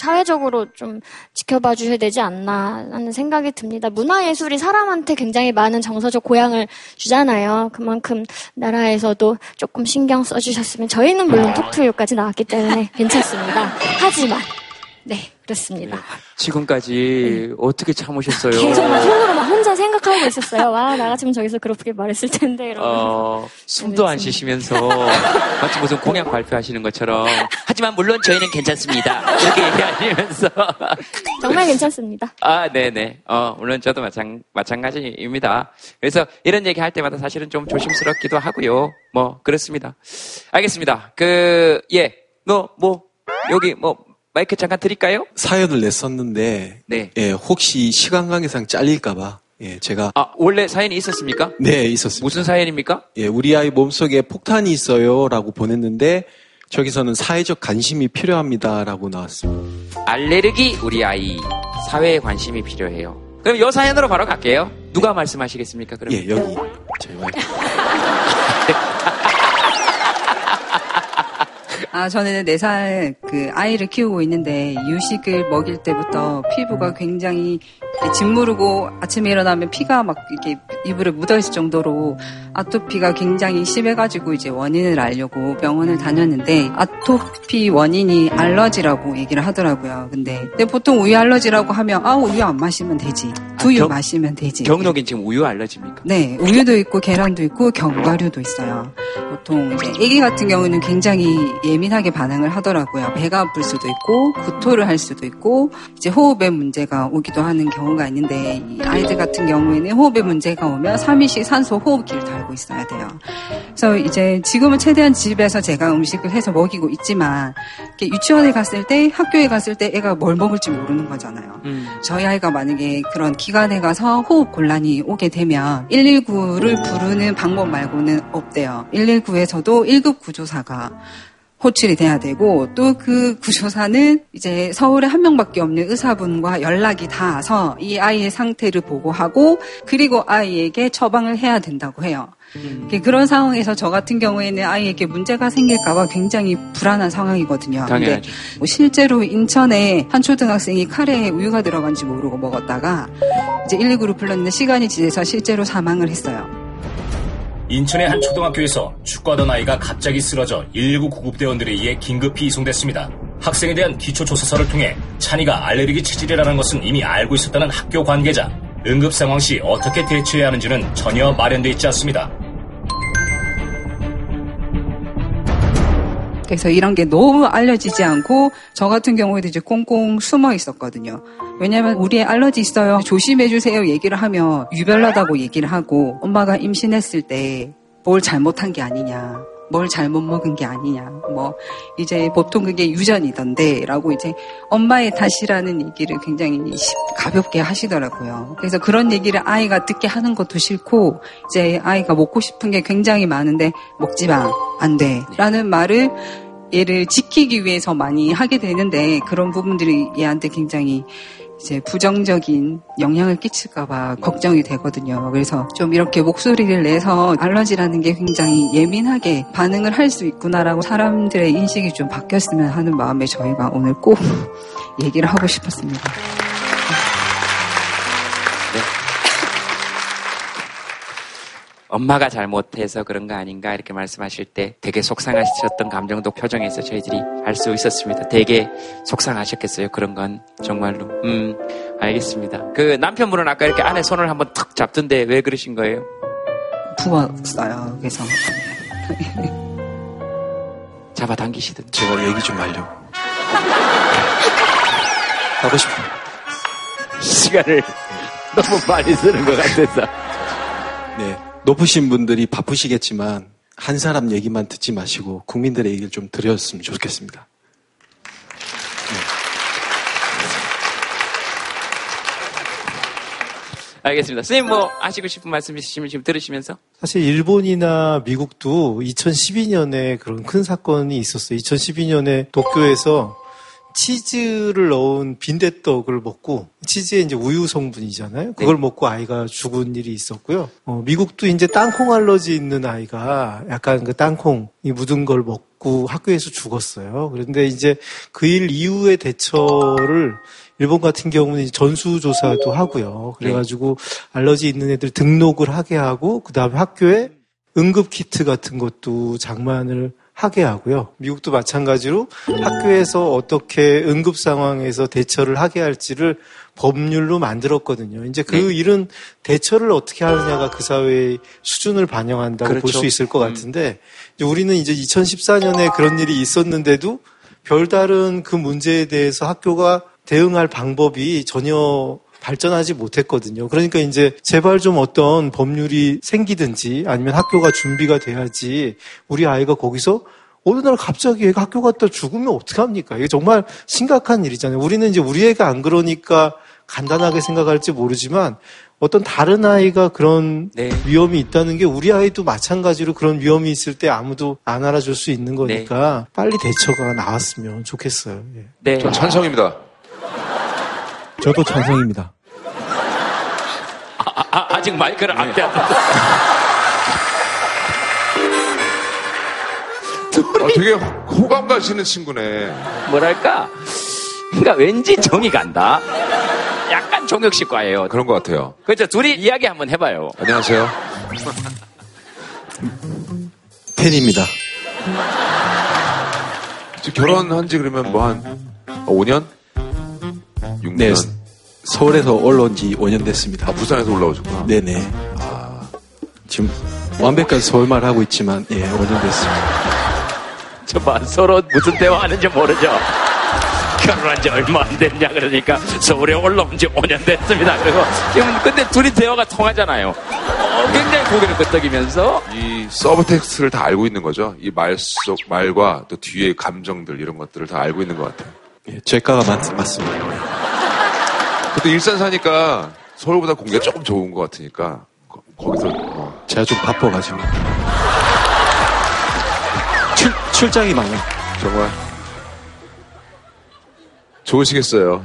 사회적으로 좀 지켜봐 주셔야 되지 않나 하는 생각이 듭니다. 문화예술이 사람한테 굉장히 많은 정서적 고향을 주잖아요. 그만큼 나라에서도 조금 신경 써주셨으면 저희는 물론 톡투유까지 나왔기 때문에 괜찮습니다. 하지만 네 그렇습니다. 네. 지금까지 [laughs] 네. 어떻게 참으셨어요? 계속 막 속으로 막 혼자 생각하고 있었어요. 와, 나 같으면 저기서 그렇게 말했을 텐데. 이러면. 어, 숨도 안 쉬시면서 [laughs] 마치 무슨 공약 발표하시는 것처럼. 하지만 물론 저희는 괜찮습니다. 이렇게 얘기하시면서. [laughs] 정말 괜찮습니다. 아, 네네. 어, 물론 저도 마찬, 마찬가지입니다. 그래서 이런 얘기 할 때마다 사실은 좀 조심스럽기도 하고요. 뭐, 그렇습니다. 알겠습니다. 그, 예. 너, 뭐, 여기 뭐 마이크 잠깐 드릴까요? 사연을 냈었는데 네. 예, 혹시 시간 관계상 잘릴까봐 예, 제가 아 원래 사연이 있었습니까? 네, 있었습니다. 무슨 사연입니까? 예, 우리 아이 몸속에 폭탄이 있어요라고 보냈는데 저기서는 사회적 관심이 필요합니다라고 나왔습니다. 알레르기 우리 아이 사회에 관심이 필요해요. 그럼 이 사연으로 바로 갈게요. 누가 네. 말씀하시겠습니까? 그럼 예, 여기 저희 와이프. 아, 저는 4살 그 아이를 키우고 있는데 유식을 먹일 때부터 피부가 굉장히 짓무르고 아침에 일어나면 피가 막 이렇게 이불에 묻어 있을 정도로 아토피가 굉장히 심해가지고 이제 원인을 알려고 병원을 다녔는데 아토피 원인이 알러지라고 얘기를 하더라고요. 근데, 근데 보통 우유 알러지라고 하면 아 우유 안 마시면 되지. 두유 아, 경, 마시면 되지. 경록인 지금 우유 알러지입니까? 네, 우유도 있고 계란도 있고 견과류도 있어요. 보통 이제 아기 같은 경우는 굉장히 예민 하게 반응을 하더라고요. 배가 아플 수도 있고 구토를 할 수도 있고 이제 호흡에 문제가 오기도 하는 경우가 있는데 이 아이들 같은 경우에는 호흡에 문제가 오면 3일씩 산소 호흡기를 달고 있어야 돼요. 그래서 이제 지금은 최대한 집에서 제가 음식을 해서 먹이고 있지만 유치원에 갔을 때 학교에 갔을 때 애가 뭘 먹을지 모르는 거잖아요. 음. 저희 아이가 만약에 그런 기관에 가서 호흡 곤란이 오게 되면 119를 부르는 방법 말고는 없대요. 119에서도 1급 구조사가 호출이 돼야 되고 또 그 구조사는 이제 서울에 한 명밖에 없는 의사분과 연락이 닿아서 이 아이의 상태를 보고하고 그리고 아이에게 처방을 해야 된다고 해요. 음. 그런 상황에서 저 같은 경우에는 아이에게 문제가 생길까봐 굉장히 불안한 상황이거든요. 당연하죠. 근데 뭐 실제로 인천에 한 초등학생이 카레에 우유가 들어간지 모르고 먹었다가 이제 119를 불렀는데 시간이 지나서 실제로 사망을 했어요. 인천의 한 초등학교에서 축구하던 아이가 갑자기 쓰러져 119 구급대원들에 의해 긴급히 이송됐습니다. 학생에 대한 기초조사서를 통해 찬이가 알레르기 체질이라는 것은 이미 알고 있었다는 학교 관계자. 응급 상황 시 어떻게 대처해야 하는지는 전혀 마련되어 있지 않습니다. 그래서 이런 게 너무 알려지지 않고 저 같은 경우에도 이제 꽁꽁 숨어 있었거든요. 왜냐면 우리의 알러지 있어요. 조심해 주세요 얘기를 하면 유별나다고 얘기를 하고 엄마가 임신했을 때 뭘 잘못한 게 아니냐. 뭘 잘못 먹은 게 아니냐. 뭐, 이제 보통 그게 유전이던데, 라고 이제 엄마의 탓이라는 얘기를 굉장히 가볍게 하시더라고요. 그래서 그런 얘기를 아이가 듣게 하는 것도 싫고, 이제 아이가 먹고 싶은 게 굉장히 많은데, 먹지 마. 안 돼. 라는 말을 얘를 지키기 위해서 많이 하게 되는데, 그런 부분들이 얘한테 굉장히 이제 부정적인 영향을 끼칠까봐 걱정이 되거든요. 그래서 좀 이렇게 목소리를 내서 알러지라는 게 굉장히 예민하게 반응을 할 수 있구나라고 사람들의 인식이 좀 바뀌었으면 하는 마음에 저희가 오늘 꼭 [laughs] 얘기를 하고 싶었습니다. 엄마가 잘못해서 그런 거 아닌가 이렇게 말씀하실 때 되게 속상하셨던 감정도 표정에서 저희들이 알 수 있었습니다. 되게 속상하셨겠어요. 그런 건 정말로. 음, 알겠습니다. 그 남편분은 아까 이렇게 안에 손을 한번 탁 잡던데 왜 그러신 거예요? 부었어요. 그래서 [laughs] 잡아당기시던. 제가 얘기 좀 하려고. 하고 싶어. 시간을 너무 많이 쓰는 것 같아서. 네. 높으신 분들이 바쁘시겠지만 한 사람 얘기만 듣지 마시고 국민들의 얘기를 좀 들었으면 좋겠습니다. 네. 알겠습니다. 선생님 뭐 하시고 싶은 말씀 있으시면 지금 들으시면서? 사실 일본이나 미국도 2012년에 그런 큰 사건이 있었어요. 2012년에 도쿄에서 치즈를 넣은 빈대떡을 먹고 치즈에 이제 우유 성분이잖아요. 그걸 네. 먹고 아이가 죽은 일이 있었고요. 어, 미국도 이제 땅콩 알러지 있는 아이가 약간 그 땅콩이 묻은 걸 먹고 학교에서 죽었어요. 그런데 이제 그 일 이후의 대처를 일본 같은 경우는 전수조사도 하고요. 그래가지고 알러지 있는 애들 등록을 하게 하고 그 다음에 학교에 응급 키트 같은 것도 장만을 하게 하고요. 미국도 마찬가지로 학교에서 어떻게 응급 상황에서 대처를 하게 할지를 법률로 만들었거든요. 이제 그 네. 일은 대처를 어떻게 하느냐가 그 사회의 수준을 반영한다고 그렇죠. 볼수 있을 것 음. 같은데 음. 우리는 이제 2014년에 그런 일이 있었는데도 별다른 그 문제에 대해서 학교가 대응할 방법이 전혀 발전하지 못했거든요. 그러니까 이제 제발 좀 어떤 법률이 생기든지 아니면 학교가 준비가 돼야지 우리 아이가 거기서 어느 날 갑자기 애가 학교 갔다 죽으면 어떡합니까? 이게 정말 심각한 일이잖아요. 우리는 이제 우리 애가 안 그러니까 간단하게 생각할지 모르지만 어떤 다른 아이가 그런 네. 위험이 있다는 게 우리 아이도 마찬가지로 그런 위험이 있을 때 아무도 안 알아줄 수 있는 거니까 네. 빨리 대처가 나왔으면 좋겠어요. 예. 네. 전 찬성입니다. 저도 찬성입니다. 아, 직 마이크를 안 네. 뺐다. 아, 되게 호감 가시는 친구네. 뭐랄까? 그러니까 왠지 정이 간다. 약간 김종혁 씨 과예요. 그런 것 같아요. 그렇죠. 둘이 이야기 한번 해봐요. 안녕하세요. 팬입니다. 지금 결혼한 지 그러면 뭐 한 5년? 6년? 네. 서울에서 올라온 지 5년 됐습니다. 아, 부산에서 올라오셨구나. 네네. 아, 지금 완벽한 서울말 하고 있지만, 예, 5년 됐습니다. 저봐, 서로 무슨 대화하는지 모르죠? 결혼한 지 얼마 안 됐냐 그러니까 서울에 올라온 지 5년 됐습니다. 그리고 지금 근데 둘이 대화가 통하잖아요. 어, 굉장히 고개를 끄덕이면서 이 subtext를 다 알고 있는 거죠. 이 말 속 말과 또 뒤에 감정들 이런 것들을 다 알고 있는 것 같아요. 예, 죄가가 맞, 맞습니다. 그때 일산 사니까 서울보다 공기가 조금 좋은 것 같으니까 거, 기서 어. 제가 좀 바빠가지고 출, 출장이 많아요. 정말 좋으시겠어요.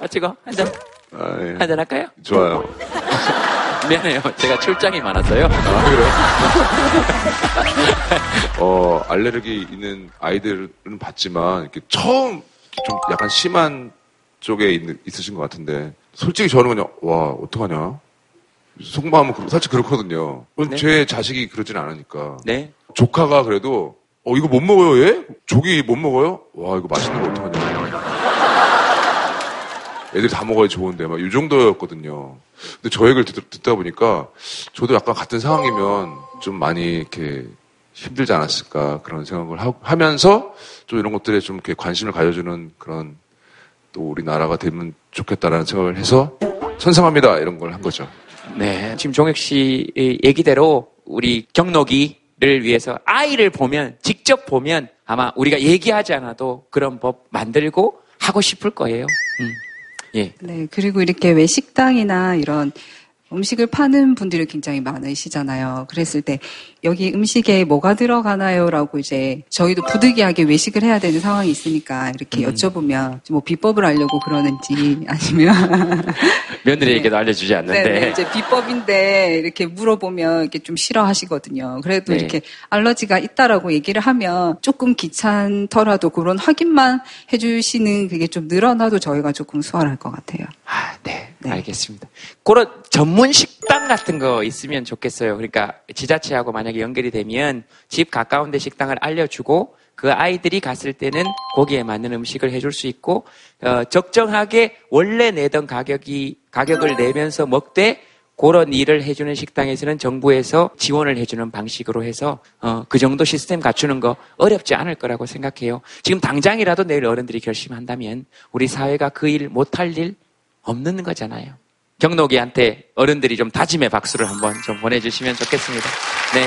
아, 찍어 한잔 아, 예. 한잔 할까요? 좋아요. [laughs] 미안해요. 제가 출장이 많아서요. 아, 그래요? [laughs] 어, 알레르기 있는 아이들은 봤지만, 이렇게 처음 좀 약간 심한 쪽에 있, 있으신 것 같은데, 솔직히 저는 그냥, 와, 어떡하냐? 속마음은 살짝 그렇거든요. 네. 제 자식이 그러진 않으니까. 네. 조카가 그래도, 어, 이거 못 먹어요, 얘? 조기 못 먹어요? 와, 이거 맛있는 거 어떡하냐. 애들이 다 먹어야 좋은데, 막, 이 정도였거든요. 근데 저 얘기를 듣, 듣다 보니까, 저도 약간 같은 상황이면 좀 많이 이렇게 힘들지 않았을까, 그런 생각을 하, 면서좀 이런 것들에 좀 이렇게 관심을 가져주는 그런 또 우리나라가 되면 좋겠다라는 생각을 해서 선상합니다. 이런 걸 한 거죠. 네. 지금 종혁 씨 얘기대로 우리 경록이를 위해서 아이를 보면, 직접 보면 아마 우리가 얘기하지 않아도 그런 법 만들고 하고 싶을 거예요. 음. 예. 네, 그리고 이렇게 왜 식당이나 이런 음식을 파는 분들이 굉장히 많으시잖아요. 그랬을 때 여기 음식에 뭐가 들어가나요?라고 이제 저희도 부득이하게 외식을 해야 되는 상황이 있으니까 이렇게 음. 여쭤보면 뭐 비법을 알려고 그러는지 아니면 [laughs] 며느리에게도 네. 알려주지 않는데 네, 네, 이제 비법인데 이렇게 물어보면 이렇게 좀 싫어하시거든요. 그래도 네. 이렇게 알러지가 있다라고 얘기를 하면 조금 귀찮더라도 그런 확인만 해주시는 그게 좀 늘어나도 저희가 조금 수월할 것 같아요. 아, 네, 네. 알겠습니다. 그런 전문 식당 같은 거 있으면 좋겠어요. 그러니까 지자체하고 만약 만약에 연결이 되면 집 가까운 데 식당을 알려주고 그 아이들이 갔을 때는 거기에 맞는 음식을 해줄 수 있고 어, 적정하게 원래 내던 가격이 가격을 내면서 먹되 그런 일을 해주는 식당에서는 정부에서 지원을 해주는 방식으로 해서 어, 그 정도 시스템 갖추는 거 어렵지 않을 거라고 생각해요. 지금 당장이라도 내일 어른들이 결심한다면 우리 사회가 그 일 못할 일 없는 거잖아요. 경록이한테 어른들이 좀 다짐의 박수를 한번 좀 보내주시면 좋겠습니다. 네.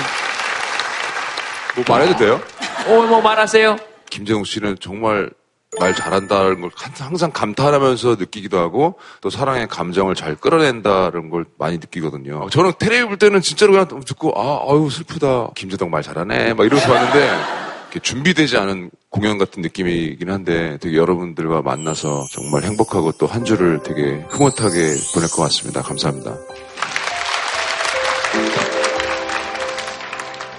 뭐 말해도 돼요? 어, 뭐 말하세요? 김재웅 씨는 정말 말 잘한다는 걸 항상 감탄하면서 느끼기도 하고 또 사랑의 감정을 잘 끌어낸다는 걸 많이 느끼거든요. 저는 텔레비 볼 때는 진짜로 그냥 듣고 아, 아유 슬프다. 김재동 말 잘하네. 막 이러면서 봤는데 준비되지 않은 공연 같은 느낌이긴 한데 되게 여러분들과 만나서 정말 행복하고 또 한 주를 되게 흐뭇하게 보낼 것 같습니다. 감사합니다.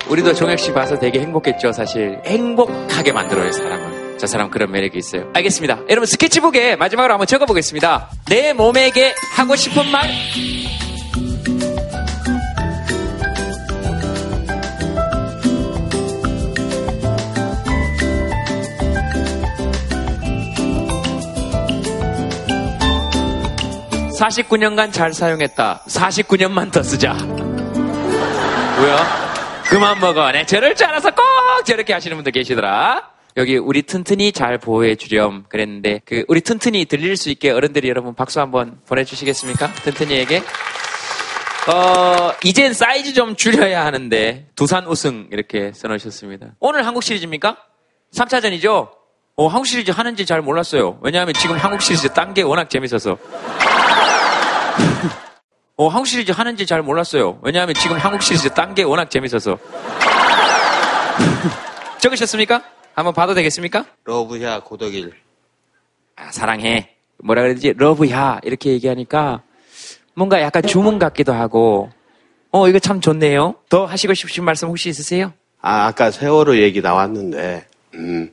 우리도 종혁 씨 봐서 되게 행복했죠, 사실. 행복하게 만들어요, 사람을. 저 사람 그런 매력이 있어요. 알겠습니다. 여러분 스케치북에 마지막으로 한번 적어보겠습니다. 내 몸에게 하고 싶은 말. 49년간 잘 사용했다. 49년만 더 쓰자. 뭐야? 그만 먹어. 네, 저럴 줄 알아서 꼭 저렇게 하시는 분들 계시더라. 여기 우리 튼튼이 잘 보호해 주렴 그랬는데 그 우리 튼튼이 들릴 수 있게 어른들이 여러분 박수 한번 보내주시겠습니까? 튼튼이에게. 어, 이젠 사이즈 좀 줄여야 하는데 두산 우승 이렇게 써놓으셨습니다. 오늘 한국 시리즈입니까? 3차전이죠? 어, 한국 시리즈 하는지 잘 몰랐어요. 왜냐하면 지금 한국 시리즈 딴 게 워낙 재밌어서. 어, 한국 시리즈 하는지 잘 몰랐어요. 왜냐하면 지금 한국 시리즈 딴 게 워낙 재밌어서. [laughs] 적으셨습니까? 한번 봐도 되겠습니까? 러브야 고덕일. 아, 사랑해. 뭐라 그러지? 러브야 이렇게 얘기하니까 뭔가 약간 주문 같기도 하고 어 이거 참 좋네요. 더 하시고 싶으신 말씀 혹시 있으세요? 아 아까 세월호 얘기 나왔는데 음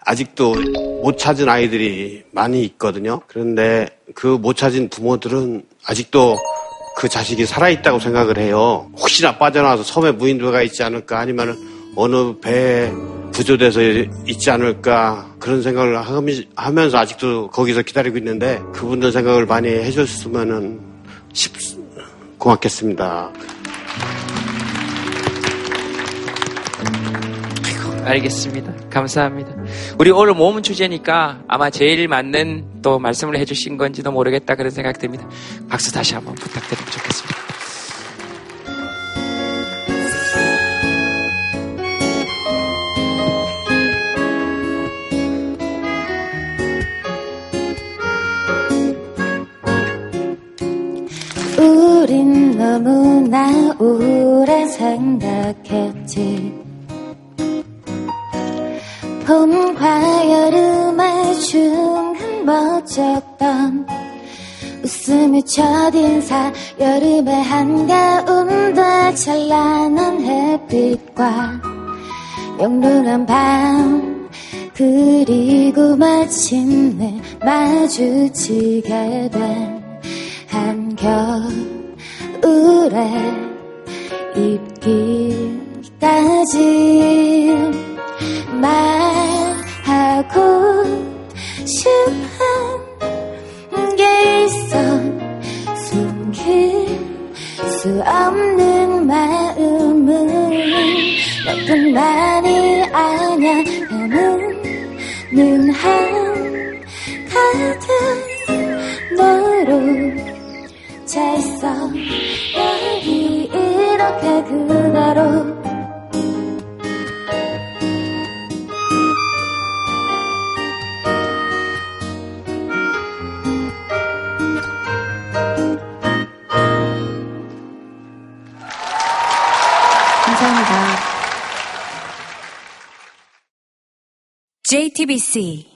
아직도 못 찾은 아이들이 많이 있거든요. 그런데 그 못 찾은 부모들은 아직도 그 자식이 살아있다고 생각을 해요. 혹시나 빠져나와서 섬에 무인도가 있지 않을까 아니면 어느 배에 부조돼서 있지 않을까 그런 생각을 하면서 아직도 거기서 기다리고 있는데 그분들 생각을 많이 해줬으면 싶, 고맙겠습니다. 알겠습니다. 감사합니다. 우리 오늘 모험 주제니까 아마 제일 맞는 또 말씀을 해주신 건지도 모르겠다 그런 생각이 듭니다. 박수 다시 한번 부탁드리면 좋겠습니다. 첫인사 여름의 한가운데 찬란한 햇빛과 영롱한 밤 그리고 마침내 마주치게 된 한겨울에 입기까지 말하고 싶은 게 있어 수 없는 마음은 너뿐만이 아냐. 남은 눈 한 가득 너로 차 있어 여기 이렇게 그대로 JTBC